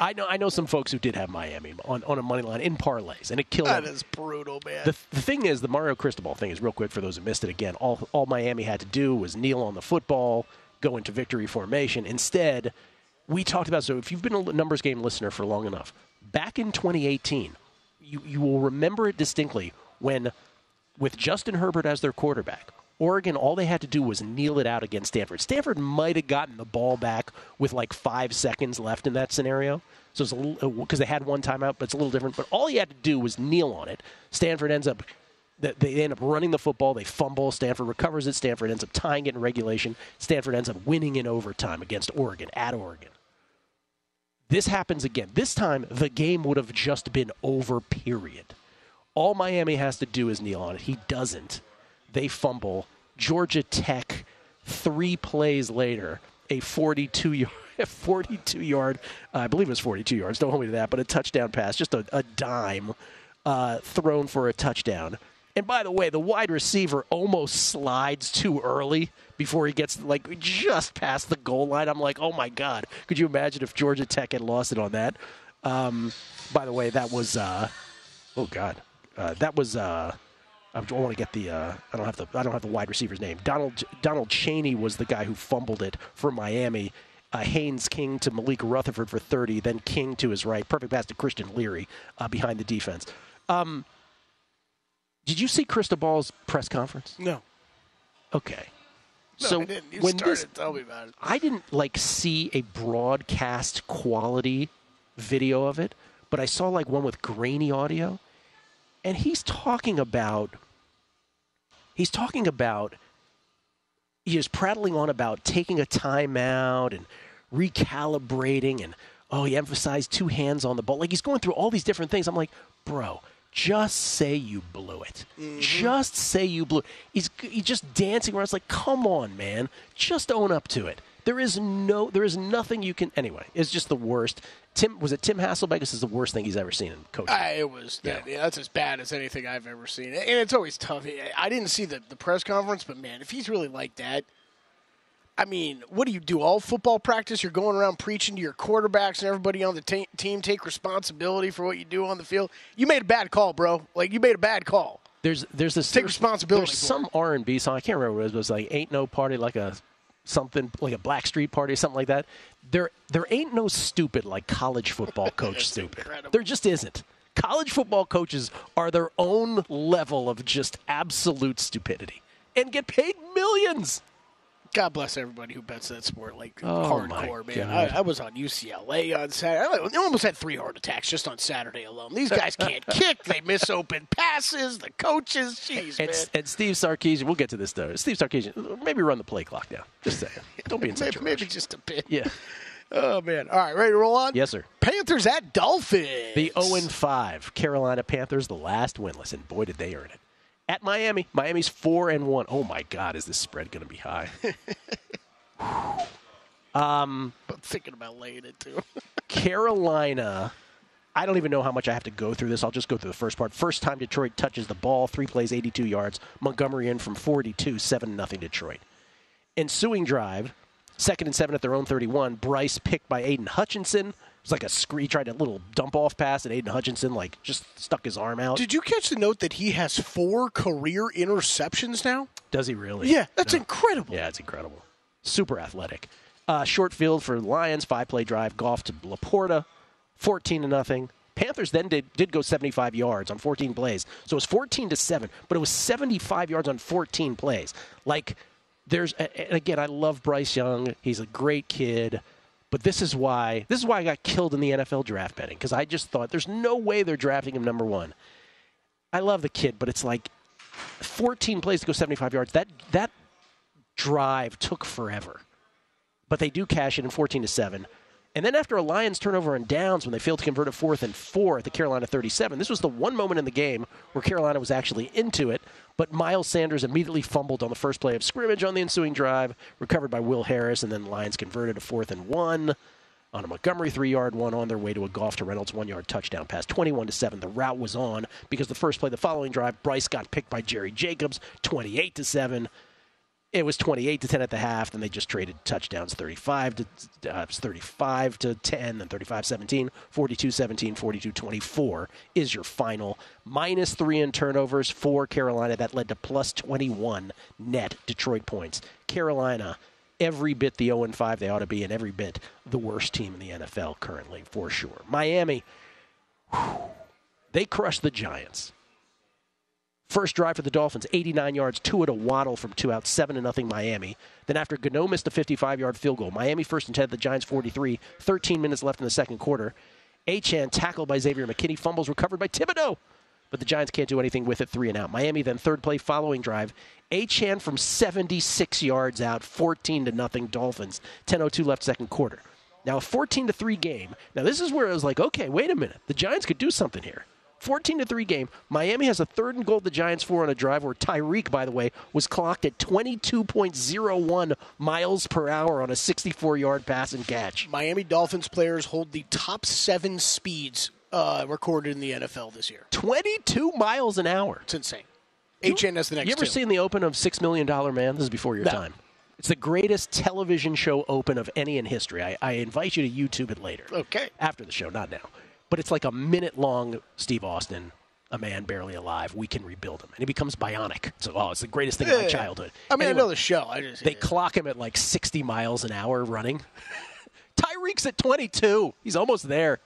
I know I know some folks who did have Miami on, on a money line in parlays, and it killed That them. is brutal, man. The, the thing is, the Mario Cristobal thing is real quick for those who missed it. Again, all all Miami had to do was kneel on the football, go into victory formation. Instead, we talked about. So if you've been a numbers game listener for long enough, back in 2018, you you will remember it distinctly when, with Justin Herbert as their quarterback. Oregon, all they had to do was kneel it out against Stanford. Stanford might have gotten the ball back with like five seconds left in that scenario. So it's a because uh, they had one timeout, but it's a little different. But all he had to do was kneel on it. Stanford ends up they end up running the football. They fumble. Stanford recovers it. Stanford ends up tying it in regulation. Stanford ends up winning in overtime against Oregon at Oregon. This happens again. This time, the game would have just been over, period. All Miami has to do is kneel on it. He doesn't. They fumble. Georgia Tech, three plays later, a 42 yard. (laughs) 42 yard, I believe it was 42 yards. Don't hold me to that, but a touchdown pass, just a, a dime uh, thrown for a touchdown. And by the way, the wide receiver almost slides too early before he gets like just past the goal line. I'm like, oh my god! Could you imagine if Georgia Tech had lost it on that? Um, by the way, that was uh, oh god, uh, that was. Uh, I don't want to get the. Uh, I don't have the. I don't have the wide receiver's name. Donald Donald Chaney was the guy who fumbled it for Miami. Uh, Haynes King to Malik Rutherford for 30, then King to his right. Perfect pass to Christian Leary uh, behind the defense. Um, did you see Cristobal's press conference? No. Okay. No, so I didn't. You when this, Tell me about it. I didn't like see a broadcast quality video of it, but I saw like one with grainy audio, and he's talking about. He's talking about. He is prattling on about taking a timeout and recalibrating, and oh, he emphasized two hands on the ball. Like he's going through all these different things. I'm like, bro, just say you blew it. Mm-hmm. Just say you blew. it. He's he's just dancing around. It's like, come on, man, just own up to it. There is no, there is nothing you can. Anyway, it's just the worst. Tim was it Tim Hasselbeck? This is the worst thing he's ever seen in coaching. Uh, it was that, yeah. that's as bad as anything I've ever seen, and it's always tough. I didn't see the, the press conference, but man, if he's really like that, I mean, what do you do? All football practice, you're going around preaching to your quarterbacks and everybody on the te- team take responsibility for what you do on the field. You made a bad call, bro. Like you made a bad call. There's there's this take responsibility. There's some R and B song. I can't remember what it was. But it was like "Ain't No Party Like a Something Like a Black Street Party" or something like that. There there ain't no stupid like college football (laughs) coach stupid. incredible. There just isn't. College football coaches are their own level of just absolute stupidity and get paid millions. God bless everybody who bets that sport like Oh, hardcore, man. I, I was on UCLA on Saturday. I almost had three heart attacks just on Saturday alone. These guys can't (laughs) kick. They miss open passes. The coaches, jeez, And, man. and Steve Sarkisian, we'll get to this though. Steve Sarkisian, maybe run the play clock down. Just saying. (laughs) Don't be in such maybe, maybe just a bit. Yeah. Oh man! All right, ready to roll on? Yes, sir. Panthers at Dolphins. The 0 5 Carolina Panthers, the last winless, and boy, did they earn it. At Miami, Miami's 4 and 1. Oh my God, is this spread going to be high? (laughs) um, I'm thinking about laying it too. (laughs) Carolina. I don't even know how much I have to go through this. I'll just go through the first part. First time Detroit touches the ball, three plays, 82 yards. Montgomery in from 42, 7 nothing Detroit. Ensuing drive, second and seven at their own 31. Bryce picked by Aidan Hutchinson. Was like a screen. He tried a little dump off pass, and Aidan Hutchinson like just stuck his arm out. Did you catch the note that he has four career interceptions now? Does he really? Yeah, that's incredible. Yeah, it's incredible. Super athletic. Uh, short field for Lions, five play drive, Goff to Laporta, 14 to nothing. Panthers then did, did go 75 yards on 14 plays. So it was 14 to 7, but it was 75 yards on 14 plays. Like, there's, and again, I love Bryce Young. He's a great kid. But this is why this is why I got killed in the NFL draft betting because I just thought there's no way they're drafting him number one. I love the kid, but it's like 14 plays to go 75 yards. That that drive took forever, but they do cash it in 14 to seven. And then after a Lions turnover and downs when they failed to convert a fourth and four at the Carolina 37, this was the one moment in the game where Carolina was actually into it. But Miles Sanders immediately fumbled on the first play of scrimmage on the ensuing drive, recovered by Will Harris, and then the Lions converted a fourth and one on a Montgomery three-yard one on their way to a Goff to Reynolds one-yard touchdown pass, 21 to seven. The route was on because the first play, the following drive, Bryce got picked by Jerry Jacobs, 28 to seven it was 28 to 10 at the half. Then they just traded touchdowns 35 to uh, 35 to 10, then 35 17, 42 17, 42 24 is your final. Minus three in turnovers for Carolina. That led to plus 21 net Detroit points. Carolina, every bit the 0 5 they ought to be, and every bit the worst team in the NFL currently, for sure. Miami, whew, they crushed the Giants. First drive for the Dolphins, 89 yards, two at a waddle from two out, seven to nothing Miami. Then after Gano missed a 55-yard field goal, Miami first and 10 the Giants 43, 13 minutes left in the second quarter. Achane tackled by Xavier McKinney, fumbles recovered by Thibodeaux, but the Giants can't do anything with it, three and out. Miami then third play following drive, Achane from 76 yards out, 14 to nothing Dolphins, 10:02 left second quarter. Now a 14 to three game. Now this is where I was like, okay, wait a minute, the Giants could do something here. 14 to 3 game. Miami has a third and goal the Giants for on a drive where Tyreek, by the way, was clocked at 22.01 miles per hour on a 64 yard pass and catch. Miami Dolphins players hold the top seven speeds uh, recorded in the NFL this year. 22 miles an hour. It's insane. Achane has the next You ever two. seen the open of $6 Million Man? This is before your No. time. It's the greatest television show open of any in history. I, I invite you to YouTube it later. Okay. After the show, not now. But it's like a minute long Steve Austin, a man barely alive. We can rebuild him. And he becomes bionic. So, oh, it's the greatest thing of my childhood. I mean, Anyway, I know the show. I just They clock him at like 60 miles an hour running. (laughs) Tyreek's at 22. He's almost there.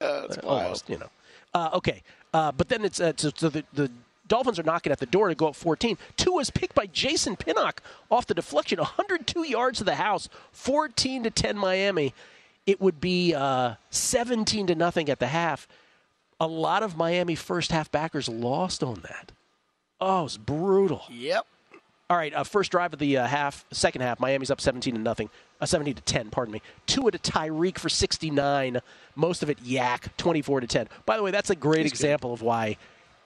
Uh, that's Uh, almost, you know. Uh, okay, uh, but then it's uh, so, so the, the Dolphins are knocking at the door to go up 14. Tua is picked by Jason Pinnock off the deflection, 102 yards to the house, 14 to 10 Miami. It would be uh, 17 to nothing at the half. A lot of Miami first half backers lost on that. Oh, it's brutal. Yep. All right, uh, first drive of the uh, half, second half, Miami's up 17 to nothing, uh, 17 to 10, pardon me. Tua to Tyreek for 69, most of it YAC, 24 to 10. By the way, that's a great example of why.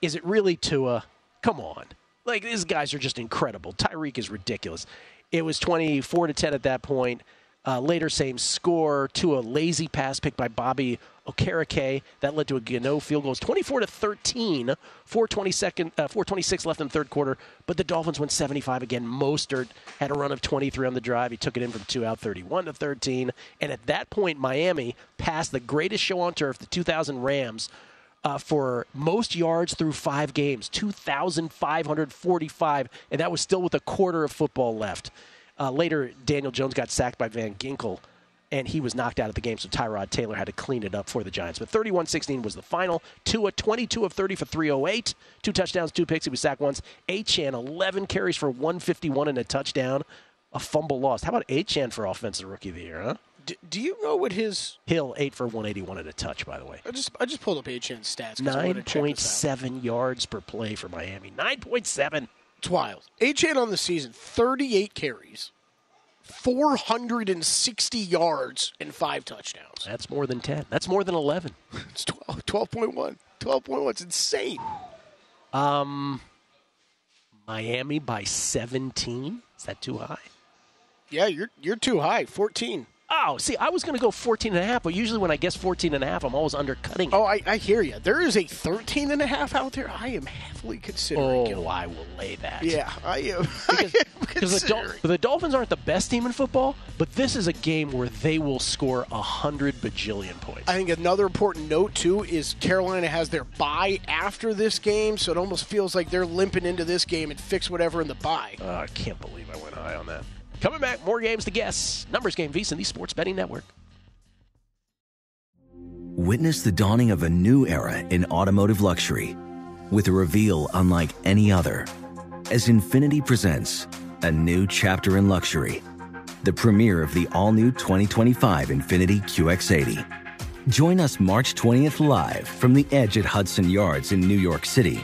Is it really Tua? Come on, like these guys are just incredible. Tyreek is ridiculous. It was 24 to 10 at that point. Uh, later, same score to a lazy pass pick by Bobby Okereke that led to a Gano field goal. It 24 to 13, 422nd, uh, 426 left in the third quarter. But the Dolphins went 75 again. Mostert had a run of 23 on the drive. He took it in from two out, 31 to 13. And at that point, Miami passed the greatest show on turf, the 2000 Rams, uh, for most yards through five games, 2,545, and that was still with a quarter of football left. Uh, later, Daniel Jones got sacked by Van Ginkel, and he was knocked out of the game, so Tyrod Taylor had to clean it up for the Giants. But 31 16 was the final. Tua, 22 of 30 for 308, two touchdowns, two picks. He was sacked once. Achane, 11 carries for 151 and a touchdown, a fumble lost. How about Achane for Offensive Rookie of the Year, huh? Do you know what his? Hill, 8 for 181 at a touch, by the way. I just I just pulled up Achane's stats. 'cause I wanted to check this out. 9.7 yards per play for Miami. 9.7. It's wild. Achane on the season, 38 carries 460 yards and five touchdowns. That's more than 10. That's more than 11. (laughs) It's 12, 12.1. 12.1. It's insane. Um, Miami by 17. Is that too high? Yeah, you're you're too high. 14. Oh, see, I was going to go 14 and a half, but usually when I guess 14 and a half, I'm always undercutting it. Oh, I, I hear you. There is a 13 and a half out there. I am heavily considering. Oh, oh I will lay that. Yeah, I am. Because, (laughs) I am because the, Dol- the Dolphins aren't the best team in football, but this is a game where they will score a hundred bajillion points. I think another important note too is Carolina has their bye after this game, so it almost feels like they're limping into this game and fix whatever in the bye. Oh, I can't believe I went high on that. Coming back, more games to guess. Numbers game, VSiN, the Sports Betting Network. Witness the dawning of a new era in automotive luxury with a reveal unlike any other as Infiniti presents a new chapter in luxury, the premiere of the all new 2025 Infiniti QX80. Join us March 20th live from the edge at Hudson Yards in New York City,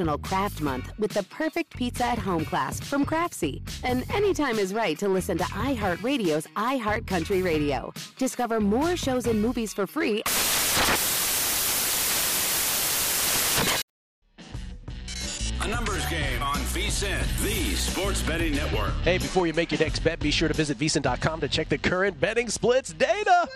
National Craft Month with the perfect pizza at home class from Craftsy. And anytime is right to listen to iHeartRadio's iHeart Country Radio. Discover more shows and movies for free A numbers game on VSiN, the Sports Betting Network. Hey, before you make your next bet, be sure to visit VSiN.com to check the current betting splits data.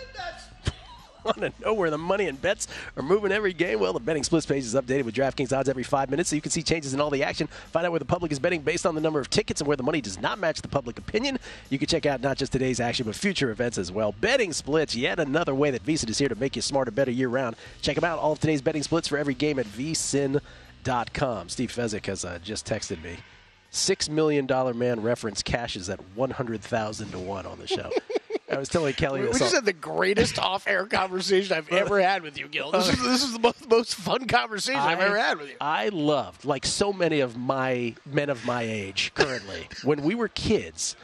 Want to know where the money and bets are moving every game? Well, the betting splits page is updated with DraftKings odds every five minutes, so you can see changes in all the action. Find out where the public is betting based on the number of tickets and where the money does not match the public opinion. You can check out not just today's action, but future events as well. Betting splits, yet another way that VSiN is here to make you smarter, better year round. Check them out. All of today's betting splits for every game at VSiN.com. Steve Fezzik has uh, just texted me. Six million dollar man reference cashes at one hundred thousand to one on the show. (laughs) I was telling Kelley We this. just had the greatest off-air conversation I've ever had with you, Gill. This is, this is the most, most fun conversation I've ever had with you. I loved, like so many of my men of my age currently, (laughs) when we were kids,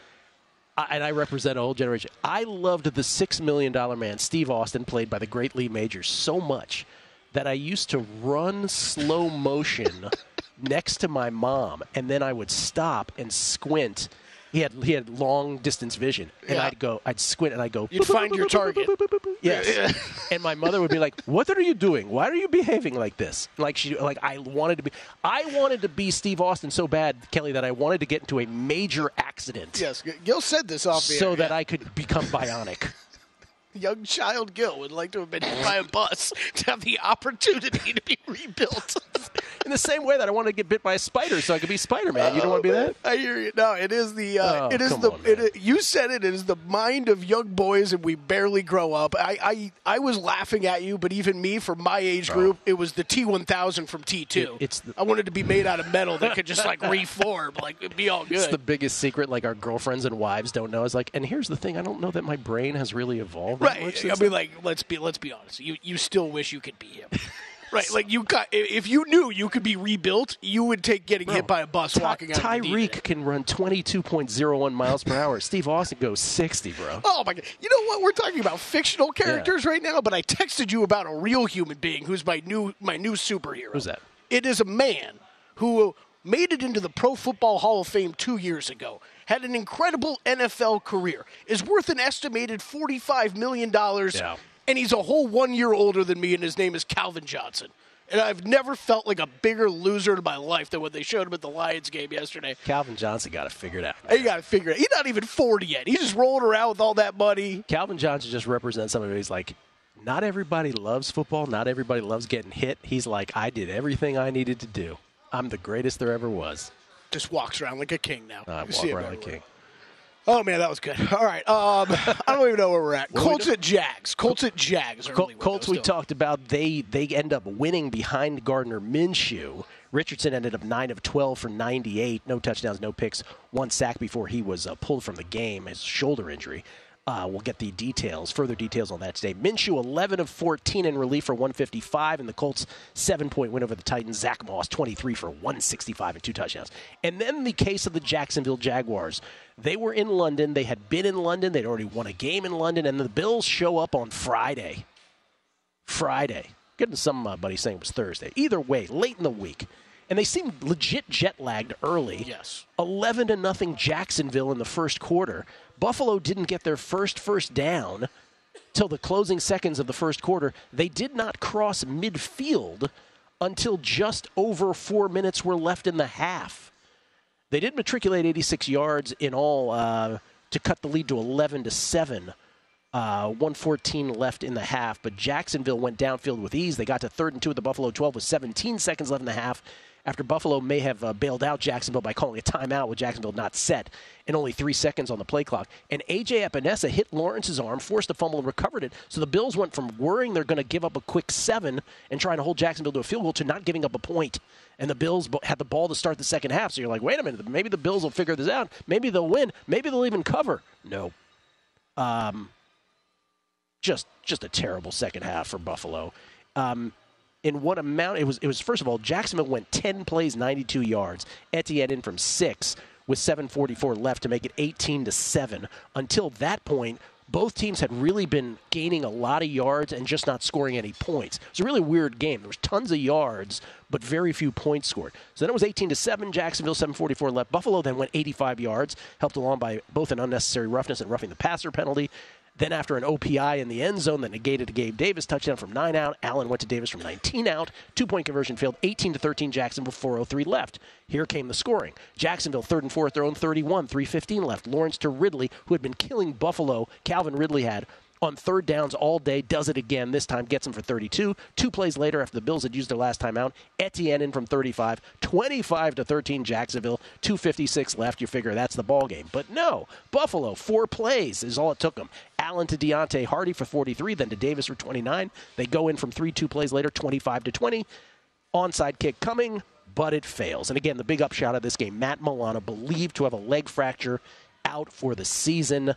I- and I represent a whole generation, I loved the Six Million Dollar Man, Steve Austin, played by the great Lee Majors, so much that I used to run slow motion (laughs) next to my mom, and then I would stop and squint. He had he had long distance vision, and Yeah. I'd go, I'd squint, and I'd go. You'd find your target. (laughs) Yes. and my mother would be like, "What are you doing? Why are you behaving like this?" Like she, like I wanted to be, I wanted to be Steve Austin so bad, Kelley, that I wanted to get into a major accident Yes, Gill said this off the so air, that yeah. I could become bionic. Young child Gill would like to have been hit by a bus to have the opportunity to be rebuilt. (laughs) In the same way that I wanted to get bit by a spider so I could be Spider Man. You don't want to be that? I hear you. No, it is the. Uh, Oh, it is the. on, it you said it is the mind of young boys, and we barely grow up. I, I, I was laughing at you, but even me, for my age group, it was the T one thousand from T two. It- it's the- I wanted to be made out of metal that could just like (laughs) reform, like it'd be all good. It's the biggest secret, like our girlfriends and wives don't know. Is like, and here's the thing: I don't know that my brain has really evolved. Right. I mean, like, let's be let's be honest. You you still wish you could be him. (laughs) Right, like you got. If you knew you could be rebuilt, you would take getting hit by a bus Ty- walking out. of the deep Tyreek can run 22.01 miles per hour. Steve Austin goes 60, bro. Oh my god! You know what? We're talking about fictional characters right now, but I texted you about a real human being who's my new my new superhero. Who's that? It is a man who made it into the Pro Football Hall of Fame two years ago. Had an incredible NFL career. Is worth an estimated forty-five million dollars. Yeah. And he's a whole one year older than me, and his name is Calvin Johnson. And I've never felt like a bigger loser in my life than when they showed him at the Lions game yesterday. Calvin Johnson got to figure it figured out. He got to figure it. Out. He's not even 40 yet. He's just rolling around with all that money. Calvin Johnson just represents somebody who's like, not everybody loves football. Not everybody loves getting hit. He's like, I did everything I needed to do. I'm the greatest there ever was. Just walks around like a king now. I walk see around like everywhere. king. Oh man, that was good. All right, um, (laughs) I don't even know where we're at. (laughs) Are we Colts at Jags. Colts at Jags. Col- Colts we still. talked about they they end up winning behind Gardner Minshew. Richardson ended up nine of twelve for ninety eight, no touchdowns, no picks, one sack before he was uh, pulled from the game, his shoulder injury. Uh, we'll get the details, further details on that today. Minshew, 11 of 14 in relief for 155, and the Colts seven point win over the Titans. Zack Moss, 23 for 165 and two touchdowns. And then the case of the Jacksonville Jaguars. They were in London. They had been in London. They'd already won a game in London, and the Bills show up on Friday. Friday. Getting somebody saying it was Thursday. Either way, late in the week. And they seemed legit jet lagged early. Yes. 11 to nothing Jacksonville in the first quarter. Buffalo didn't get their first first down till the closing seconds of the first quarter. They did not cross midfield until just over 4 minutes were left in the half. They did matriculate 86 yards in all uh, to cut the lead to 11 to 7. Uh, 114 left in the half, but Jacksonville went downfield with ease. They got to third and two at the Buffalo 12 with 17 seconds left in the half. After Buffalo may have uh, bailed out Jacksonville by calling a timeout with Jacksonville not set and only three seconds on the play clock. And AJ Epenesa hit Lawrence's arm, forced a fumble, and recovered it. So the Bills went from worrying they're going to give up a quick seven and trying to hold Jacksonville to a field goal to not giving up a point. And the Bills had the ball to start the second half. So you're like, wait a minute, maybe the Bills will figure this out. Maybe they'll win. Maybe they'll even cover. No. Um, just just a terrible second half for Buffalo. Um, in what amount it was it was first of all Jacksonville went 10 plays 92 yards. Etienne in from 6 with 744 left to make it 18 to 7. Until that point, both teams had really been gaining a lot of yards and just not scoring any points. It was a really weird game. There was tons of yards, but very few points scored. So then it was 18 to 7. Jacksonville 744 left. Buffalo then went 85 yards, helped along by both an unnecessary roughness and roughing the passer penalty. Then, after an OPI in the end zone that negated a Gabe Davis touchdown from nine out, Allen went to Davis from 19 out. Two point conversion failed, 18 to 13. Jacksonville 403 left. Here came the scoring. Jacksonville third and fourth, their own 31, 315 left. Lawrence to Ridley, who had been killing Buffalo. Calvin Ridley had on third downs all day, does it again. This time gets him for 32. Two plays later, after the Bills had used their last time out, Etienne in from 35, 25 to 13. Jacksonville, 256 left. You figure that's the ball game, but no. Buffalo, four plays is all it took them. Allen to Deonte Harty for 43, then to Davis for 29. They go in from three, two plays later, 25 to 20. Onside kick coming, but it fails. And again, the big upshot of this game, Matt Milano believed to have a leg fracture, out for the season.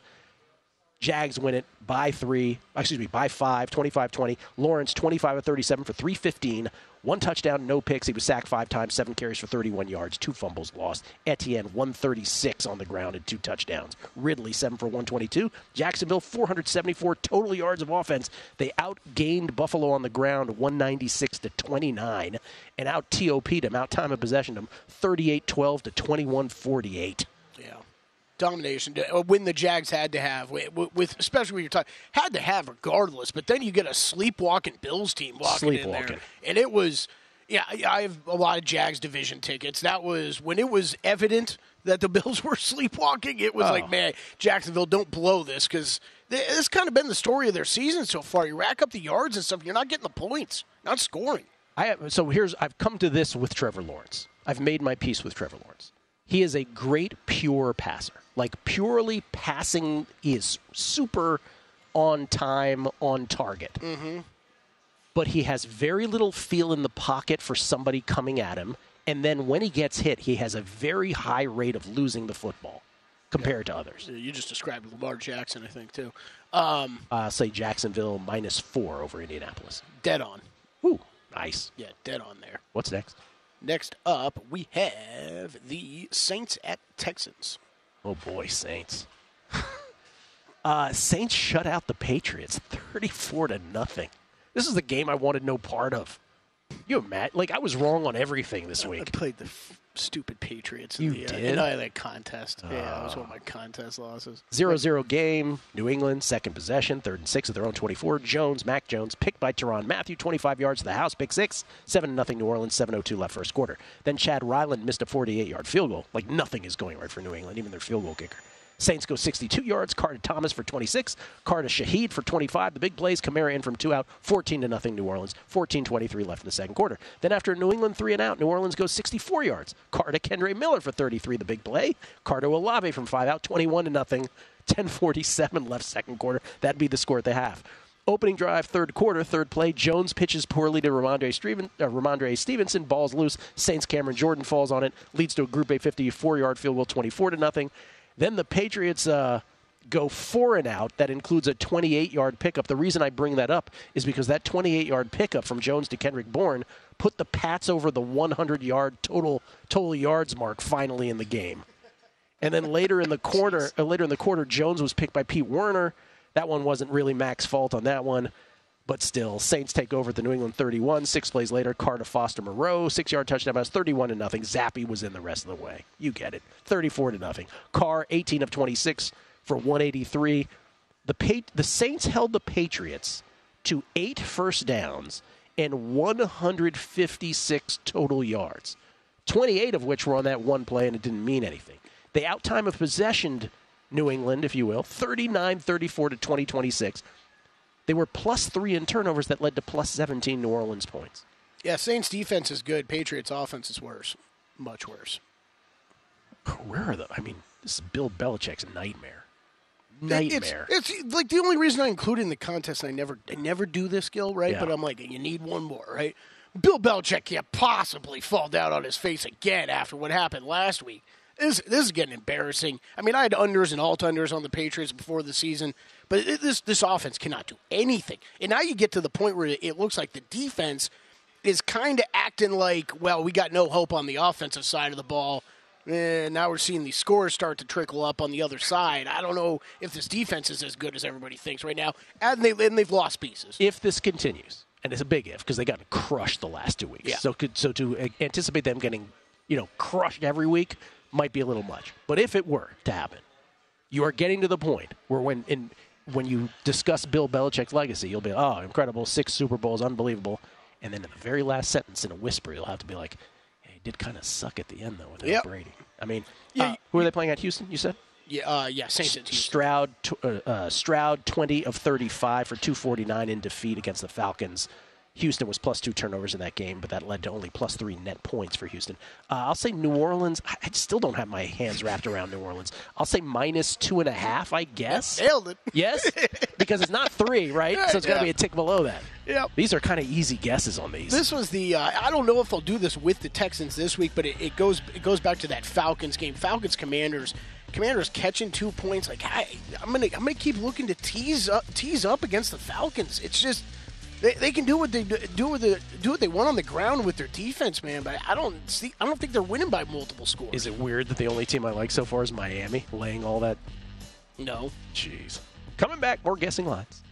Jags win it by three, excuse me, by five, 25 20. Lawrence, 25 of 37 for 315. One touchdown, no picks. He was sacked five times, seven carries for 31 yards, two fumbles lost. Etienne, 136 on the ground and two touchdowns. Ridley, 7 for 122. Jacksonville, 474 total yards of offense. They outgained Buffalo on the ground, 196 to 29, and out TOP'd out time of possession them, 38 12 to 21 48. Domination, a win the Jags had to have, with, with especially when you're talking, had to have regardless. But then you get a sleepwalking Bills team walking in there, and it was, yeah. I I have a lot of Jags division tickets. That was when it was evident that the (laughs) Bills were sleepwalking. It was Oh. like, man, Jacksonville, don't blow this because it's kind of been the story of their season so far. You rack up the yards and stuff, you're not getting the points, not scoring. I have, so here's I've come to this with Trevor Lawrence. I've made my peace with Trevor Lawrence. He is a great pure passer. Like purely passing is super on time, on target. Mm-hmm. But he has very little feel in the pocket for somebody coming at him. And then when he gets hit, he has a very high rate of losing the football compared to others. You just described Lamar Jackson, I think, too. Um, Uh, say Jacksonville minus four over Indianapolis. dead on. Ooh, nice. Yeah, dead on there. What's next? Next up, we have the Saints at Texans. Oh boy, Saints. (laughs) uh, Saints shut out the Patriots, thirty-four to nothing. This is the game I wanted no part of. You imagine? Like I was wrong on everything this week. I played the f- stupid Patriots. You in the, uh, did? uh, that contest. yeah, that was one of my contest losses. Zero zero game. New England second possession, third and six at their own twenty four. Jones, Mac Jones, picked by Tyrann Mathieu, twenty five yards to the house, pick six, seven nothing New Orleans, seven oh two left first quarter. Then Chad Ryland missed a forty eight yard field goal. Like nothing is going right for New England, even their field goal kicker. Saints go 62 yards. Carr to Thomas for 26. Carr to Shaheed for 25. The big plays. Kamara in from two out. 14 to nothing. New Orleans. 14:23 left in the second quarter. Then after New England three and out, New Orleans goes 64 yards. Carter Kendre Miller for 33. The big play. Carr to Olave from five out. 21 to nothing. 10:47 left second quarter. That'd be the score at the half. Opening drive, third quarter, third play. Jones pitches poorly to Rhamondre, Steven, uh, Rhamondre Stevenson. Balls loose. Saints Cameron Jordan falls on it. Leads to a Grupe 54-yard field goal, 24 to nothing. Then the Patriots uh, go four and out. That includes a 28-yard pickup. The reason I bring that up is because that 28-yard pickup from Jones to Kendrick Bourne put the Pats over the 100-yard total total yards mark finally in the game. And then later in the (laughs) quarter, uh, later in the quarter, Jones was picked by Pete Werner. That one wasn't really Mac's fault on that one, but still, Saints take over the New England 31. Six plays later, Carr to Foster Moreau, six-yard touchdown pass, 31 to nothing. Zappe was in the rest of the way. You get it, 34 to nothing. Carr, 18 of 26 for 183. The pa- the Saints held the Patriots to eight first downs and 156 total yards. 28 of which were on that one play, and it didn't mean anything. They out time of possession New England, if you will, 39 34 to 20 26. They were plus three in turnovers that led to plus 17 New Orleans points. Yeah, Saints defense is good. Patriots offense is worse, much worse. Where are the? I mean, this is Bill Belichick's nightmare. Nightmare. It's, it's like the only reason I include in the contest. And I never, I never do this, Gil, right? Yeah. But I'm like, you need one more, right? Bill Belichick can't possibly fall down on his face again after what happened last week. This, this is getting embarrassing. I mean, I had unders and alt unders on the Patriots before the season, but it, this this offense cannot do anything. And now you get to the point where it looks like the defense is kind of acting like, well, we got no hope on the offensive side of the ball. And now we're seeing these scores start to trickle up on the other side. I don't know if this defense is as good as everybody thinks right now, and they and they've lost pieces. if this continues, and it's a big if because they got crushed the last two weeks. Yeah. So could so to anticipate them getting, you know, crushed every week might be a little much. But if it were to happen, you are getting to the point where when in when you discuss Bill Belichick's legacy, you'll be oh incredible, six Super Bowls, unbelievable, and then in the very last sentence in a whisper, you'll have to be like, hey, he did kind of suck at the end though without Yep. Brady. I mean, Yeah, uh, who are they playing at Houston? You said. Yeah, uh, yeah, Saints at Stroud, uh, uh, Stroud, twenty of thirty-five for two forty-nine in defeat against the Falcons. Houston was plus two turnovers in that game, but that led to only plus three net points for Houston. Uh, I'll say New Orleans. I still don't have my hands wrapped around New Orleans. I'll say minus two and a half. I guess. Nailed it. Yes, (laughs) because it's not three, right? So it's got to be a tick below that. Yep. These are kind of easy guesses on these. This was the. Uh, I don't know if they'll do this with the Texans this week, but it, it goes it goes back to that Falcons game. Falcons Commanders. Commanders catching two points. Like I, I'm gonna I'm gonna keep looking to tease up tease up against the Falcons. It's just they, they can do what they do do what the do what they want on the ground with their defense, man. But I don't see I don't think they're winning by multiple scores. is it weird that the only team I like so far is Miami, laying all that? No. Jeez. Coming back, more guessing lines.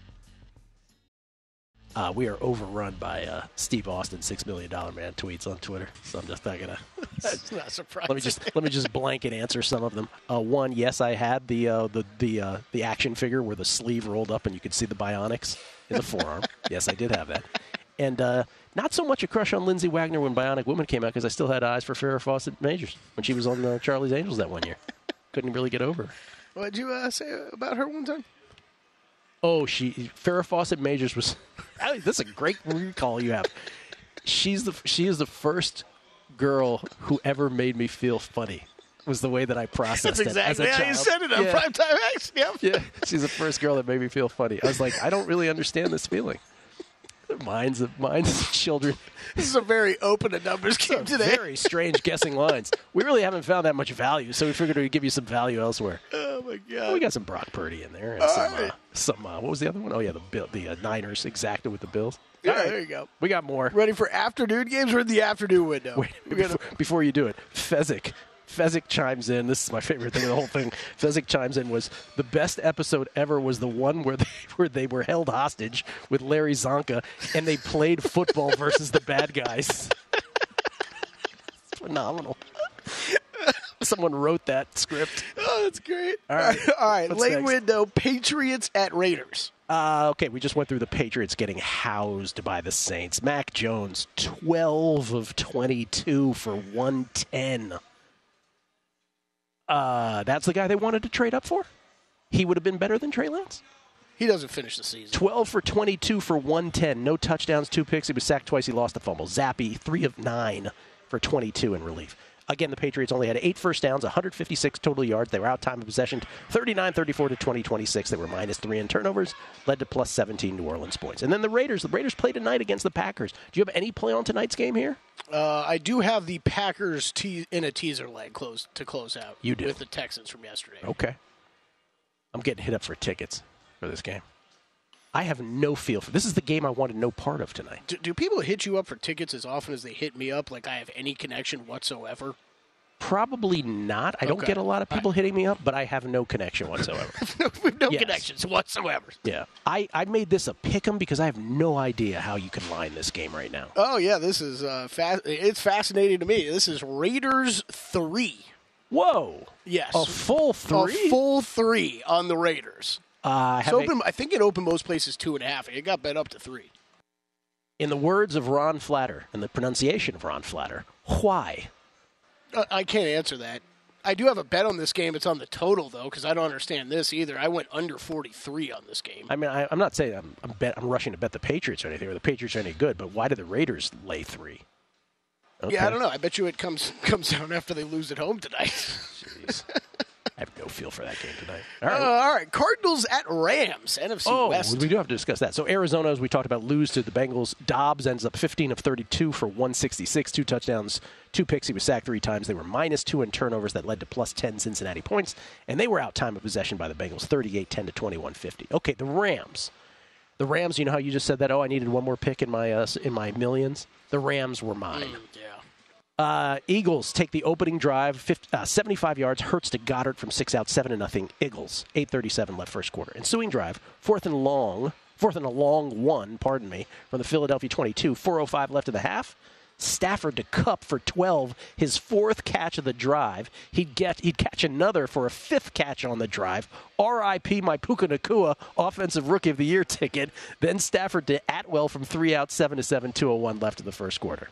Uh, we are overrun by uh, Steve Austin, six million dollar man tweets on Twitter. So I'm just not gonna. (laughs) That's not surprising. let me just let me just blanket answer some of them. Uh, one, yes, I had the uh, the the uh, the action figure where the sleeve rolled up and you could see the bionics in the forearm. (laughs) yes, I did have that. And uh, not so much a crush on Lindsay Wagner when Bionic Woman came out because I still had eyes for Farrah Fawcett Majors when she was on uh, Charlie's Angels that one year. Couldn't really get over. What'd you uh, say about her one time? Oh, she Farrah Fawcett Majors was. (laughs) Is a great recall you have. She's the she is the first girl who ever made me feel funny. Was the way that I processed That's exactly it as a how you child. said it on yeah. primetime X. Yep. (laughs) Yeah, she's the first girl that made me feel funny. I was like, I don't really understand this feeling. Minds of minds of children. This is a very open and numbers game today. Very strange guessing lines. We really haven't found that much value, so we figured we'd give you some value elsewhere. Oh my god. we got some Brock Purdy in there, and some, uh, some uh, what was the other one? Oh yeah, the Bill, the uh, Niners exacted with the Bills. Yeah, All right. there you go. We got more. Ready for afternoon games? We're in the afternoon window. Wait, We gotta- before, before you do it, Fezzik Fezzik chimes in. This is my favorite thing of the whole thing. Fezzik chimes in was the best episode ever was the one where they (laughs) where they were held hostage with Larry Csonka and they played football (laughs) versus the bad guys. It's (laughs) phenomenal. Someone wrote that script. Oh, that's great. All right. All right. What's Late next? window Patriots at Raiders. Uh, okay, we just went through the Patriots getting housed by the Saints. Mac Jones, 12 of 22 for 110. Uh, that's the guy they wanted to trade up for? He would have been better than Trey Lance? He doesn't finish the season. 12 for 22 for 110. No touchdowns, two picks. He was sacked twice. He lost the fumble. Zappe, 3 of 9 for 22 in relief. Again, the Patriots only had eight first downs, 156 total yards. They were out time of possession 39 34 to 20 26. They were minus three in turnovers, led to plus 17 New Orleans points. And then the Raiders. The Raiders play tonight against the Packers. Do you have any play on tonight's game here? Uh, I do have the Packers te- in a teaser leg close to close out. You do. with the Texans from yesterday. Okay. I'm getting hit up for tickets for this game. I have no feel for this. Is the game I wanted no part of tonight. Do, do people hit you up for tickets as often as they hit me up? Like I have any connection whatsoever? Probably not. I don't get a lot of people hitting me up, but I have no connection whatsoever. (laughs) no Yes. connections whatsoever. yeah. I, I made this a pick 'em because I have no idea how you can line this game right now. Oh yeah, this is uh, fa- it's fascinating to me. This is Raiders three. Whoa. Yes, A full three? A full three on the Raiders. Uh, It's have a- open, I think it opened most places two and a half. It got bet up to three. in the words of Ron Flatter and the pronunciation of Ron Flatter, why? Uh, I can't answer that. I do have a bet on this game. It's on the total though, because I don't understand this either. I went under forty three on this game. I mean, I, I'm not saying I'm, I'm, bet, I'm rushing to bet the Patriots or anything, or the Patriots are any good, but why did the Raiders lay three? Okay. Yeah, I don't know. I bet you it comes (laughs) comes down after they lose at home tonight. Jeez. (laughs) I have no feel for that game tonight. All right, uh, all right. Cardinals at Rams, NFC Oh, West. we do have to discuss that. So Arizona, as we talked about, lose to the Bengals. Dobbs ends up 15 of 32 for 166, two touchdowns, two picks. He was sacked three times. They were minus two in turnovers that led to plus 10 Cincinnati points, and they were out time of possession by the Bengals, 38-10 to 21-50. Okay, the Rams. The Rams, you know how you just said that? Oh, I needed one more pick in my uh, in my millions. The Rams were mine. Mm, yeah. Uh, Eagles take the opening drive, 50, uh, 75 yards. Hurts to Goedert from six out, seven to nothing. Eagles, 8:37 left first quarter. Ensuing drive, fourth and long, fourth and a long one, pardon me, from the Philadelphia 22. 4:05 left in the half. Stafford to Kupp for 12, his fourth catch of the drive. He'd get he'd catch another for a fifth catch on the drive. R.I.P. my Puka Nacua offensive rookie of the year ticket. Then Stafford to Atwell from three out, seven to seven, 201 left in the first quarter.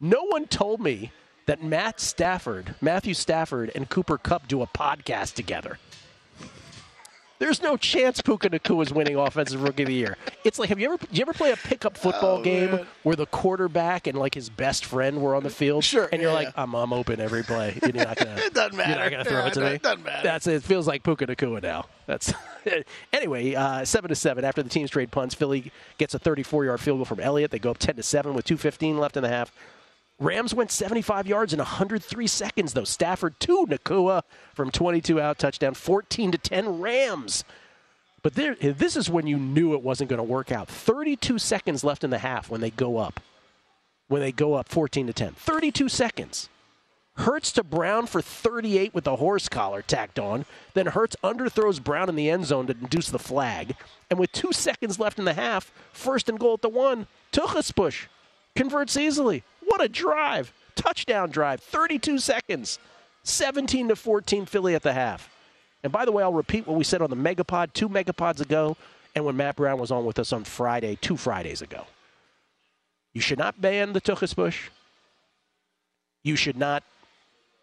No one told me that Matt Stafford, Matthew Stafford, and Cooper Kupp do a podcast together. There's no chance Puka Nacua is winning Offensive Rookie of the Year. It's like, have you ever, you ever play a pickup football Oh, game man. where the quarterback and like his best friend were on the field? Sure, And you're yeah, like, yeah. I'm, I'm open every play. You're not gonna, (laughs) It doesn't matter. You're not gonna throw Yeah, it to it me. doesn't matter. That's it. Feels like Puka Nacua now. That's (laughs) anyway. Uh, seven to seven after the teams trade punts. Philly gets a 34 yard field goal from Elliott. They go up 10 to seven with 2:15 left in the half. Rams went 75 yards in 103 seconds though. Stafford to Nacua from 22 out touchdown. 14 to 10 Rams. But there, this is when you knew it wasn't going to work out. 32 seconds left in the half when they go up. When they go up 14 to 10. 32 seconds. Hurts to Brown for 38 with the horse collar tacked on. Then Hurts underthrows Brown in the end zone to induce the flag. And with two seconds left in the half, first and goal at the one, tushy push converts easily. What a drive! Touchdown drive, 32 seconds. 17 to 14 Philly at the half. And by the way, I'll repeat what we said on the Megapod two Megapods ago and when Matt Brown was on with us on Friday, two Fridays ago. You should not ban the tushy push. You should not,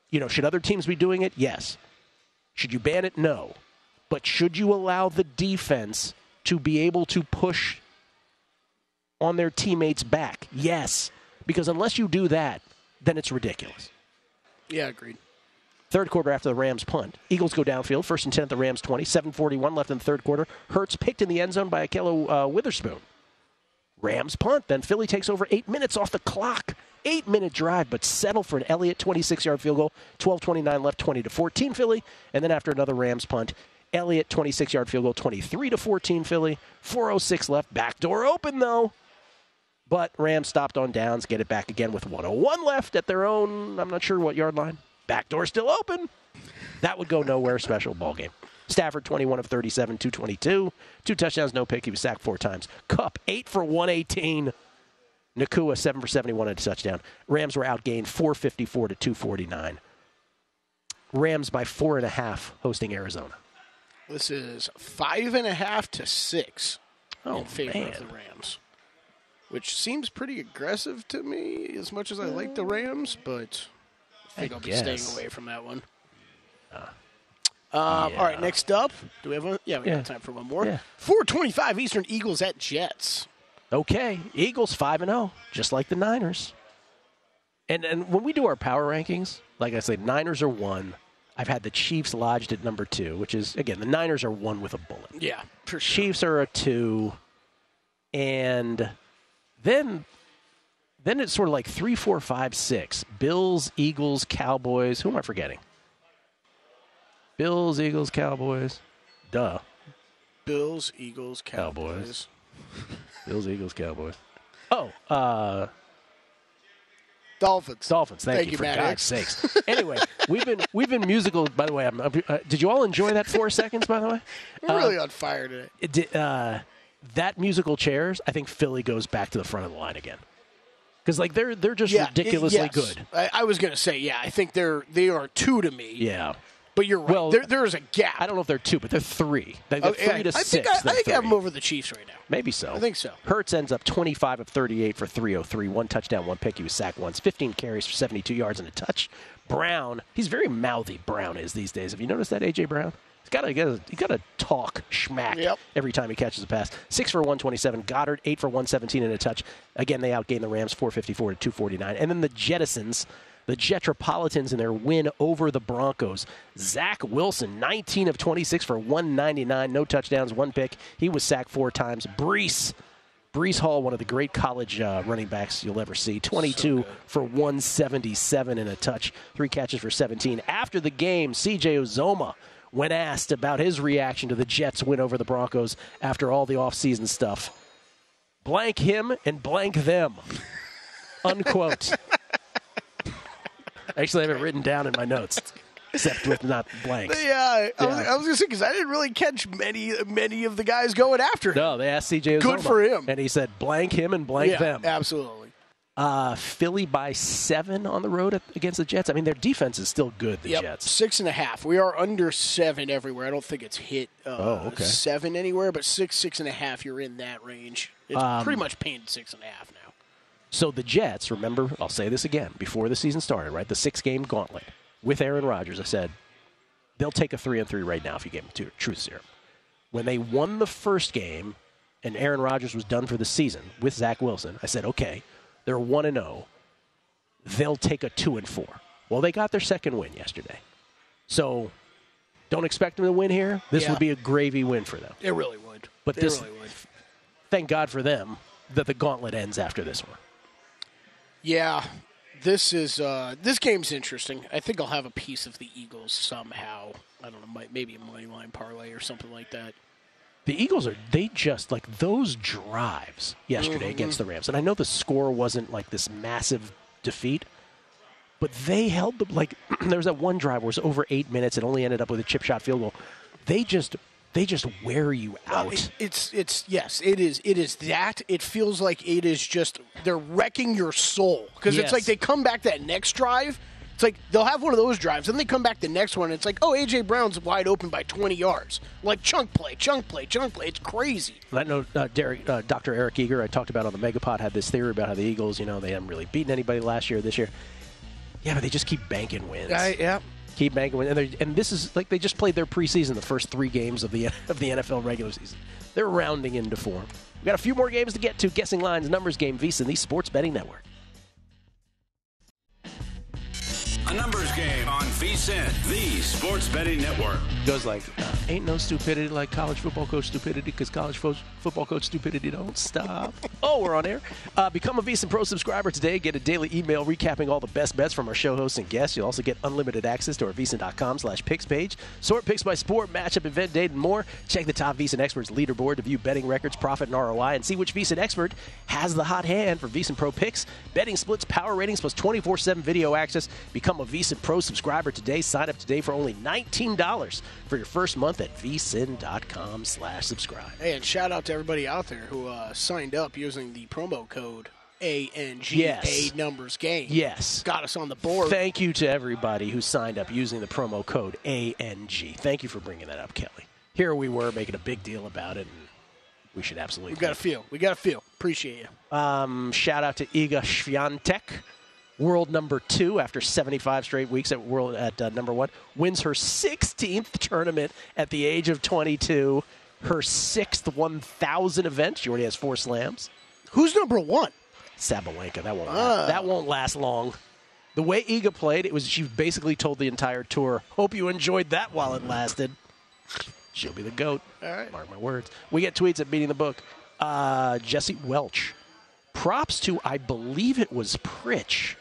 you know, should other teams be doing it? Yes. Should you ban it? No. But should you allow the defense to be able to push on their teammates' back? Yes. Because unless you do that, then it's ridiculous. Yeah, agreed. Third quarter after the Rams punt. Eagles go downfield, first and 10 at the Rams 20, 7.41 left in the third quarter. Hurts picked in the end zone by Ahkello uh, Witherspoon. Rams punt. Then Philly takes over eight minutes off the clock. Eight minute drive, but settle for an Elliott 26 yard field goal. 12.29 left, 20 to 14 Philly. And then after another Rams punt, Elliott 26 yard field goal, 23 to 14 Philly. 4.06 left. Back door open though. But Rams stopped on downs, get it back again with 101 left at their own, I'm not sure what yard line. Back door still open. That would go nowhere. Special ball game. Stafford 21 of 37, 222, two touchdowns, no pick. He was sacked four times. Kupp 8 for 118. Nacua 7 for 71 and a touchdown. Rams were outgained 454 to 249. Rams by four and a half hosting Arizona. This is five and a half to six Oh, in favor man. of the Rams, which seems pretty aggressive to me. As much as I like the Rams, but I think I will be staying away from that one. Uh, Um, All right, next up, do we have one? Yeah, we Yeah. got time for one more. Yeah. 425 Eastern Eagles at Jets. Okay, Eagles 5 and 0, just like the Niners. And and when we do our power rankings, like I said, Niners are 1. I've had the Chiefs lodged at number 2, which is again, the Niners are 1 with a bullet. Yeah, for sure. Chiefs are a 2 and then then it's sort of like three, four, five, six. Bills, Eagles, Cowboys. Who am I forgetting? Bills, Eagles, Cowboys. Duh. Bills, Eagles, Cowboys. Cowboys. Bills, Eagles, Cowboys. Oh, uh, Dolphins. Dolphins. Thank, Thank you, you, for Matt God's sakes. (laughs) Anyway, we've been we've been musical. By the way, I'm, uh, did you all enjoy that four seconds? By the way, We're really on fire today. it did, uh, that musical chairs. I think Philly goes back to the front of the line again because like they're they're just Yeah, ridiculously yes. good. I, I was going to say, yeah, I think they're they are two to me. Yeah. But you're right. Well, there, there is a gap. I don't know if they're two, but they're three. They- They're Oh, yeah, three to I six. think I, I think I have them over the Chiefs right now. Maybe so. I think so. Hurts ends up 25 of 38 for 303, one touchdown, one pick. He was sacked once, 15 carries for 72 yards and a touch. Brown, he's very mouthy. Brown is these days. Have you noticed that AJ Brown? He's got to he got to talk schmack Yep. every time he catches a pass. Six for 127. Goedert eight for 117 and a touch. Again, they outgained the Rams 454 to 249. And then the Jettisons. The Jetropolitans in their win over the Broncos. Zach Wilson, 19 of 26 for 199, no touchdowns, one pick. He was sacked four times. Breece, Breece Hall, one of the great college uh, running backs you'll ever see, 22 for 177 and a touch, three catches for 17. After the game, CJ Uzomah, when asked about his reaction to the Jets' win over the Broncos after all the offseason stuff, blank him and blank them. Unquote. (laughs) Actually, I have it written down in my notes, except with not blanks. Yeah, I was, Yeah. I was going to say because I didn't really catch many many of the guys going after him. No, they asked CJ. Good for him. And he said, blank him and blank yeah, them. absolutely. Uh, Philly by seven on the road against the Jets. I mean, their defense is still good, the Yep, Jets. six and a half. We are under seven everywhere. I don't think it's hit uh, Oh, okay. seven anywhere, but six, six and a half. You're in that range. It's Um, pretty much painted six and a half now. So the Jets, remember, I'll say this again, before the season started, right? The six game gauntlet with Aaron Rodgers. I said, they'll take a three and three right now if you gave them two, truth serum. When they won the first game and Aaron Rodgers was done for the season with Zach Wilson, I said, okay, they're one and zero. They'll take a two and four. Well, they got their second win yesterday. So don't expect them to win here. This Yeah. would be a gravy win for them. It really would. But It this, really would. thank God for them that the gauntlet ends after this one. Yeah, this is uh, this game's interesting. I think I'll have a piece of the Eagles somehow. I don't know, might- maybe a money line parlay or something like that. The Eagles are they just like those drives yesterday Mhm. against the Rams, and I know the score wasn't like this massive defeat, but they held the like (clears throat) there was that one drive where it was over eight minutes and only ended up with a chip shot field goal. They just they just wear you out. It- it's it's yes, it is it is that. It feels like it is just they're wrecking your soul because Yes. it's like they come back that next drive. It's like they'll have one of those drives, then they come back the next one. And it's like, oh, AJ Brown's wide open by 20 yards, like chunk play, chunk play, chunk play. It's crazy. I know uh, Derek, uh, Dr. Eric Eager, I talked about on the Megapod, had this theory about how the Eagles, you know, they haven't really beaten anybody last year, this year. Yeah, but they just keep banking wins. yeah. keep banking wins, and, and this is like they just played their preseason, the first three games of the (laughs) of the NFL regular season. They're rounding into form. We got a few more games to get to. Guessing lines, numbers game, VSiN, and the Sports Betting Network. A numbers game on VSIN. VSIN, the Sports Betting Network. Goes like, uh, ain't no stupidity like college football coach stupidity because college fo- football coach stupidity don't stop. (laughs) oh, we're on air. Uh, become a VSIN Pro subscriber today. Get a daily email recapping all the best bets from our show hosts and guests. You'll also get unlimited access to our VSIN.com slash picks page. Sort picks by sport, matchup, event, date, and more. Check the top VSIN experts leaderboard to view betting records, profit, and ROI, and see which VSIN expert has the hot hand for VSIN Pro picks, betting splits, power ratings, plus 24-7 video access. Become a VSIN Pro subscriber today. Sign up today for only $19 for your first month at vsin.com slash subscribe. Hey, and shout out to everybody out there who uh, signed up using the promo code ANGA Yes. numbers game. Yes. Got us on the board. Thank you to everybody who signed up using the promo code ANG. Thank you for bringing that up, Kelley. Here we were making a big deal about it, and we should absolutely. we got to feel. We got to feel. Appreciate you. Um, shout out to Iga Swiatek, world number two after 75 straight weeks at world at uh, number one. Wins her 16th tournament at the age of 22. Her sixth 1,000 event. She already has four slams. Who's number one? Sabalenka. That won't. Ah. That won't last long. The way Iga played, it was she basically told the entire tour, "Hope you enjoyed that while it lasted." She'll be the goat. All right. Mark my words. We get tweets at beating the book. Uh, Jesse Welch. Props to I believe it was Pritch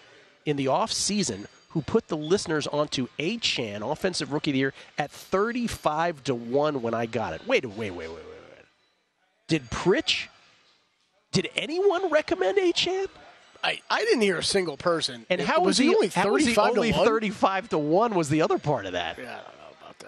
in the off season who put the listeners onto Achane offensive rookie of the year at thirty five to one when I got it. Wait, wait, wait, wait, wait, wait. Did Pritch? Did anyone recommend Achane? I, I didn't hear a single person. And how was, was, he only how was he 35 only to 1? 35 to 1 was the other part of that. Yeah, I don't know about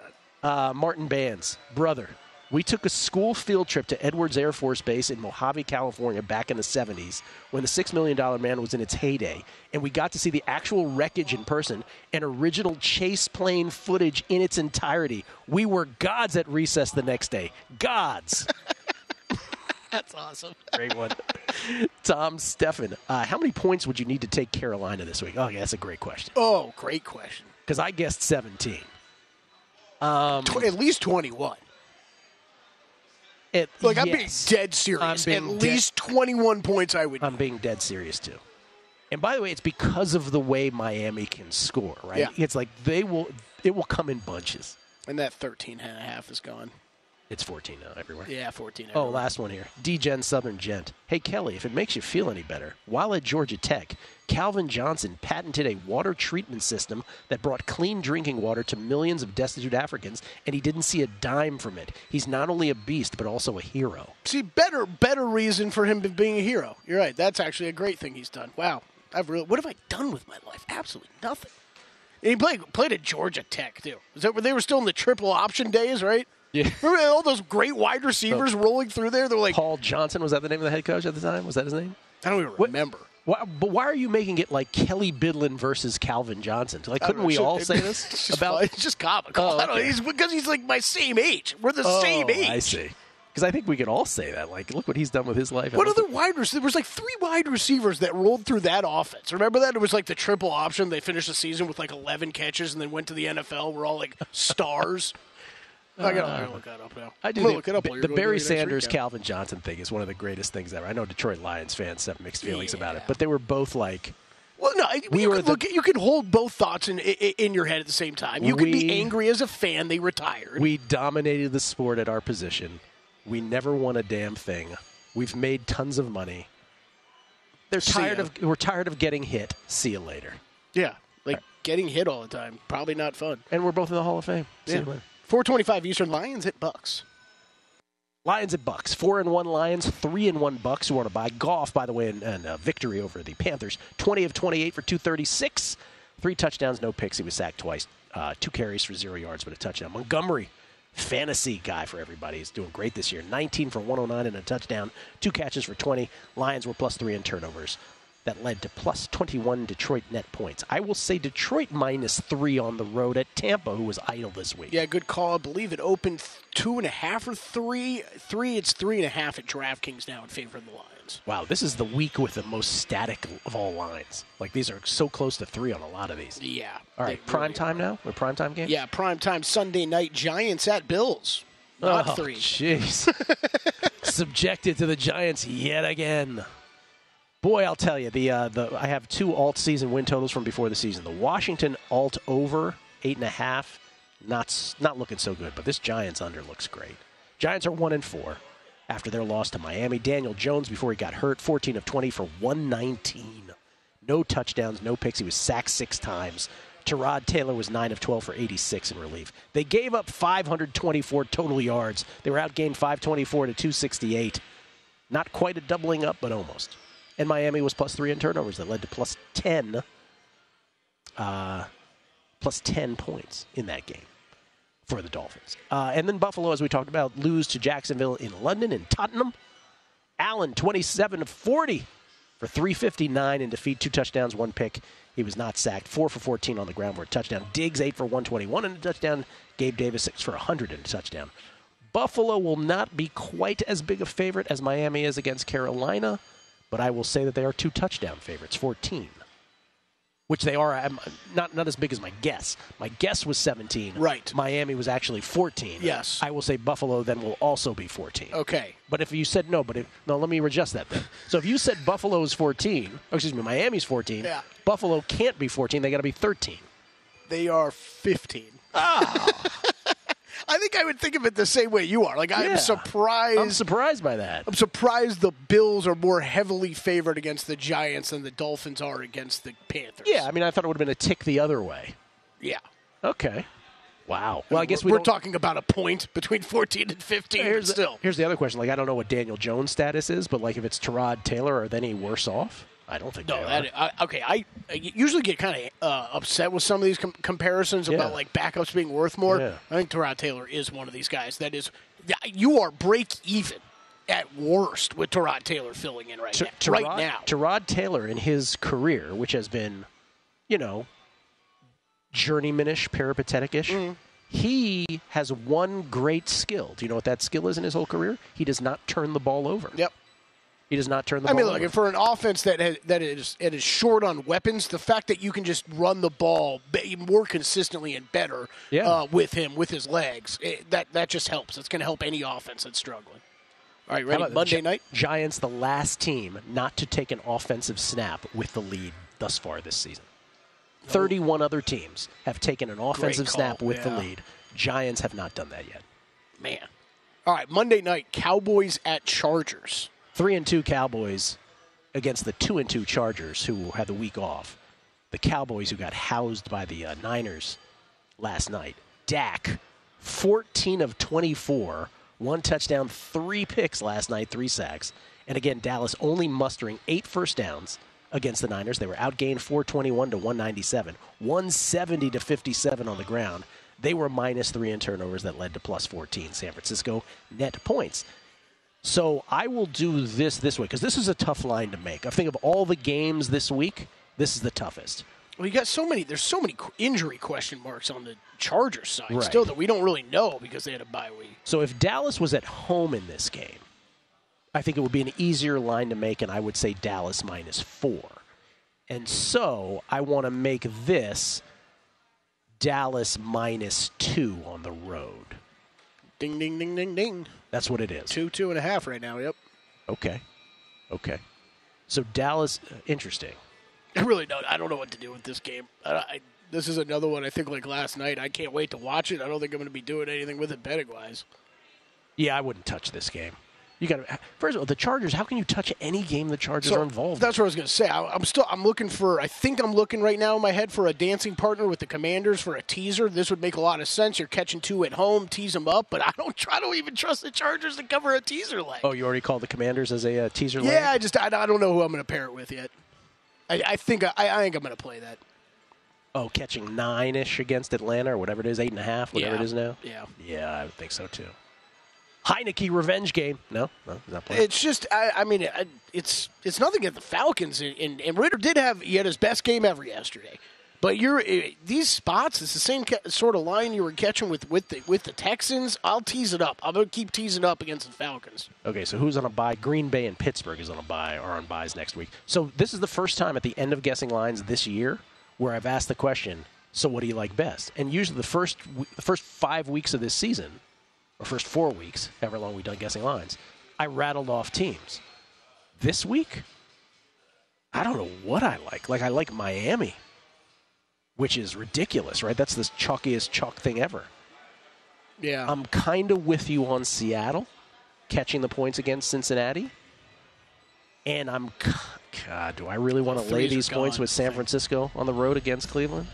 that. Uh, Martin Bands, brother. We took a school field trip to Edwards Air Force Base in Mojave, California back in the 70s when the $6 million man was in its heyday. And we got to see the actual wreckage in person and original chase plane footage in its entirety. We were gods at recess the next day. Gods. (laughs) That's awesome. Great one. Tom Steffen, uh, how many points would you need to take Carolina this week? Oh, yeah, that's a great question. Oh, great question. Because I guessed 17. Tw- at least 21. It, Like, I'm being dead serious. Being at dead- least 21 points I would I'm being dead serious too. And by the way, it's because of the way Miami can score, right? Yeah. It's like they will it will come in bunches. And that 13 and a half is gone. It's 14 now everywhere. Yeah, 14. Oh, last one here. D-Gen Southern Gent. Hey, Kelley, if it makes you feel any better, while at Georgia Tech, Calvin Johnson patented a water treatment system that brought clean drinking water to millions of destitute Africans, and he didn't see a dime from it. He's not only a beast, but also a hero. See, better better reason for him being a hero. You're right. That's actually a great thing he's done. Wow. I've really, what have I done with my life? Absolutely nothing. And he played played at Georgia Tech too. Is that where they were still in the triple option days, right? Yeah. (laughs) Remember all those great wide receivers rolling through there? They're like, Paul Johnson, was that the name of the head coach at the time? Was that his name? I don't even remember. Why, but why are you making it like Kelley Bydlon versus Calvin Johnson? Like, couldn't know. we It's all say it's this just about? It's just comical. Oh, I don't know. He's, because he's like my same age. We're the Oh, same age. I see. Because I think we could all say that. Like, look what he's done with his life. What other wide receivers? There was like three wide receivers that rolled through that offense. Remember that? It was like the triple option. They finished the season with like 11 catches and then went to the NFL. We're all like stars. (laughs) I gotta, I gotta look that up now. I do I'm gonna look it up. the, the Barry through your next Sanders recap. Calvin Johnson thing is one of the greatest things ever. I know Detroit Lions fans have mixed feelings about it, but they were both like Well, no, We you, were can the- look, you can hold both thoughts in, in in your head at the same time. You can We- be angry as a fan they retired. we dominated the sport at our position. We never won a damn thing. We've made tons of money. They're tired of we're tired of getting hit. See you later. yeah, like getting hit all the time. Probably not fun. And we're both in the Hall of Fame. See you later. 425 Eastern Lions at Bucks. Lions at Bucks. Four and one Lions, three and one Bucks. Who want to buy Goff, by the way, and, and uh, victory over the Panthers. Twenty of twenty-eight for two thirty-six, three touchdowns, no picks. He was sacked twice, uh, two carries for zero yards, but a touchdown. Montgomery, fantasy guy for everybody, is doing great this year. Nineteen for one hundred nine and a touchdown, two catches for twenty. Lions were plus three in turnovers. That led to plus 21 Detroit net points. I will say Detroit minus three on the road at Tampa, who was idle this week. Yeah, good call. I believe it opened two and a half or three. Three, it's three and a half at DraftKings now in favor of the Lions. Wow, this is the week with the most static of all lines. Like these are so close to three on a lot of these. Yeah. All right, prime really time are. now. We're prime time game. Yeah, prime time Sunday night Giants at Bills. Not oh, three. Jeez, (laughs) subjected to the Giants yet again. Boy, I'll tell you, the uh, the I have two alt season win totals from before the season. The Washington alt over eight and a half. Not not looking so good, but this Giants under looks great. Giants are one and four after their loss to Miami. Daniel Jones before he got hurt, 14 of 20 for 119. No touchdowns, no picks. He was sacked six times. Tyrod Taylor was 9 of 12 for 86 in relief. They gave up 524 total yards. They were outgained 524 to 268. Not quite a doubling up, but almost. And Miami was plus three in turnovers that led to plus 10, uh, plus 10 points in that game for the Dolphins. Uh, and then Buffalo, as we talked about, lose to Jacksonville in London and Tottenham. Allen, 27 of 40 for 359 in defeat, two touchdowns, one pick. He was not sacked. Four for 14 on the ground for a touchdown. Diggs, eight for 121 and a touchdown. Gabe Davis, six for 100 and a touchdown. Buffalo will not be quite as big a favorite as Miami is against Carolina, but I will say that they are two touchdown favorites, 14. Which they are um, not not as big as my guess. My guess was 17. Right. Miami was actually 14. Yes. I will say Buffalo then will also be 14. Okay. But if you said no, but if, no, let me adjust that then. (laughs) So if you said Buffalo is 14, oh, excuse me, Miami's 14, Yeah. Buffalo can't be 14. They got to be 13. They are 15. Ah. (laughs) I think I would think of it the same way you are. Like I'm surprised. I'm surprised by that. I'm surprised the Bills are more heavily favored against the Giants than the Dolphins are against the Panthers. Yeah, I mean, I thought it would have been a tick the other way. Yeah. Okay. Wow. Well, I guess we we're don't- talking about a point between 14 and 15. Here's still, The, here's the other question. Like, I don't know what Daniel Jones' status is, but like, if it's Tyrod Taylor, are they any worse off? I don't think no. That, I, okay, I, I usually get kind of uh, upset with some of these com- comparisons Yeah. about like backups being worth more. Yeah. I think Tyrod Taylor is one of these guys that is. You are break even at worst with Tyrod Taylor filling in right now. Tyrod, right now. Tyrod Taylor in his career, which has been, you know, journeymanish, peripatetic-ish, Mm-hmm. he has one great skill. Do you know what that skill is in his whole career? He does not turn the ball over. Yep. He does not turn the I ball I mean, look, if for an offense that has, that is it is short on weapons, the fact that you can just run the ball more consistently and better Yeah. uh, with him with his legs, it, that that just helps. It's going to help any offense that's struggling. All right, ready? Monday Gi- night. Giants, the last team not to take an offensive snap with the lead thus far this season. 31 other teams have taken an offensive snap with the lead. Giants have not done that yet. Man. All right, Monday night. Cowboys at Chargers. Three and two Cowboys against the two and two Chargers, who had the week off. The Cowboys, who got housed by the uh, Niners last night. Dak, 14 of 24, one touchdown, three picks last night, three sacks. And again, Dallas only mustering eight first downs against the Niners. They were outgained 421 to 197, 170 to 57 on the ground. They were minus three in turnovers that led to plus 14. San Francisco net points. So I will do this this way because this is a tough line to make. I think of all the games this week, this is the toughest. Well, you got so many. There's so many injury question marks on the Chargers side Right. still that we don't really know because they had a bye week. So if Dallas was at home in this game, I think it would be an easier line to make, and I would say Dallas minus four. And so I want to make this Dallas minus two on the road. Ding, ding, ding, ding, ding. That's what it is. Two, two and a half right now. Yep. Okay. Okay. So Dallas, uh, interesting. I really don't. I don't know what to do with this game. I, I, this is another one. I think like last night. I can't wait to watch it. I don't think I'm going to be doing anything with it betting wise. Yeah, I wouldn't touch this game. You got to first of all the Chargers. How can you touch any game the Chargers So are involved? that's what I was going to say. I, I'm still. I'm looking for. I think I'm looking right now in my head for a dancing partner with the Commanders for a teaser. This would make a lot of sense. You're catching two at home, tease them up, but I don't. I don't even trust the Chargers to cover a teaser leg. Oh, you already called the Commanders as a uh, teaser. leg? yeah, I just. I, I don't know who I'm going to pair it with yet. I, I think. I, I think I'm going to play that. Oh, catching nine ish against Atlanta or whatever it is, eight and a half, whatever Yeah. it is now. Yeah. Yeah, I would think so too. Heineke revenge game. No, no, he's not playing. It's just, I, I mean, it- it's it's nothing against the Falcons, and, and, Ridder did have he had his best game ever yesterday. But you're eh, these spots. It's the same ca- sort of line you were catching with with the with the Texans. I'll tease it up. I'm gonna keep teasing up against the Falcons. Okay, so who's on a bye? Green Bay and Pittsburgh is on a bye or on byes next week. So this is the first time at the end of guessing lines this year where I've asked the question. So what do you like best? And usually the first the first five weeks of this season, first four weeks, however long we've done guessing lines, I rattled off teams. This week, I don't know what I like. Like I like Miami. which is ridiculous, right? That's the chalkiest chalk thing ever. Yeah. I'm kind of with you on Seattle catching the points against Cincinnati. And I'm, God, do I really want to lay these points with San Francisco on the road against Cleveland?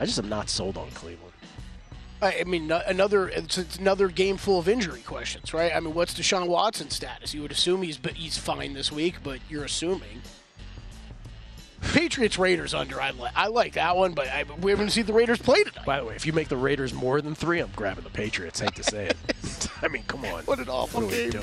I just am not sold on Cleveland. I I mean, another it's, it's another game full of injury questions, right? I mean, what's Deshaun Watson's status? You would assume he's but he's fine this week, but you're assuming. Patriots Raiders under. I like I like that one, but I, we haven't seen the Raiders play tonight. By the way, if you make the Raiders more than three, I'm grabbing the Patriots. Hate to say it. (laughs) I mean, come on. What an awful What game.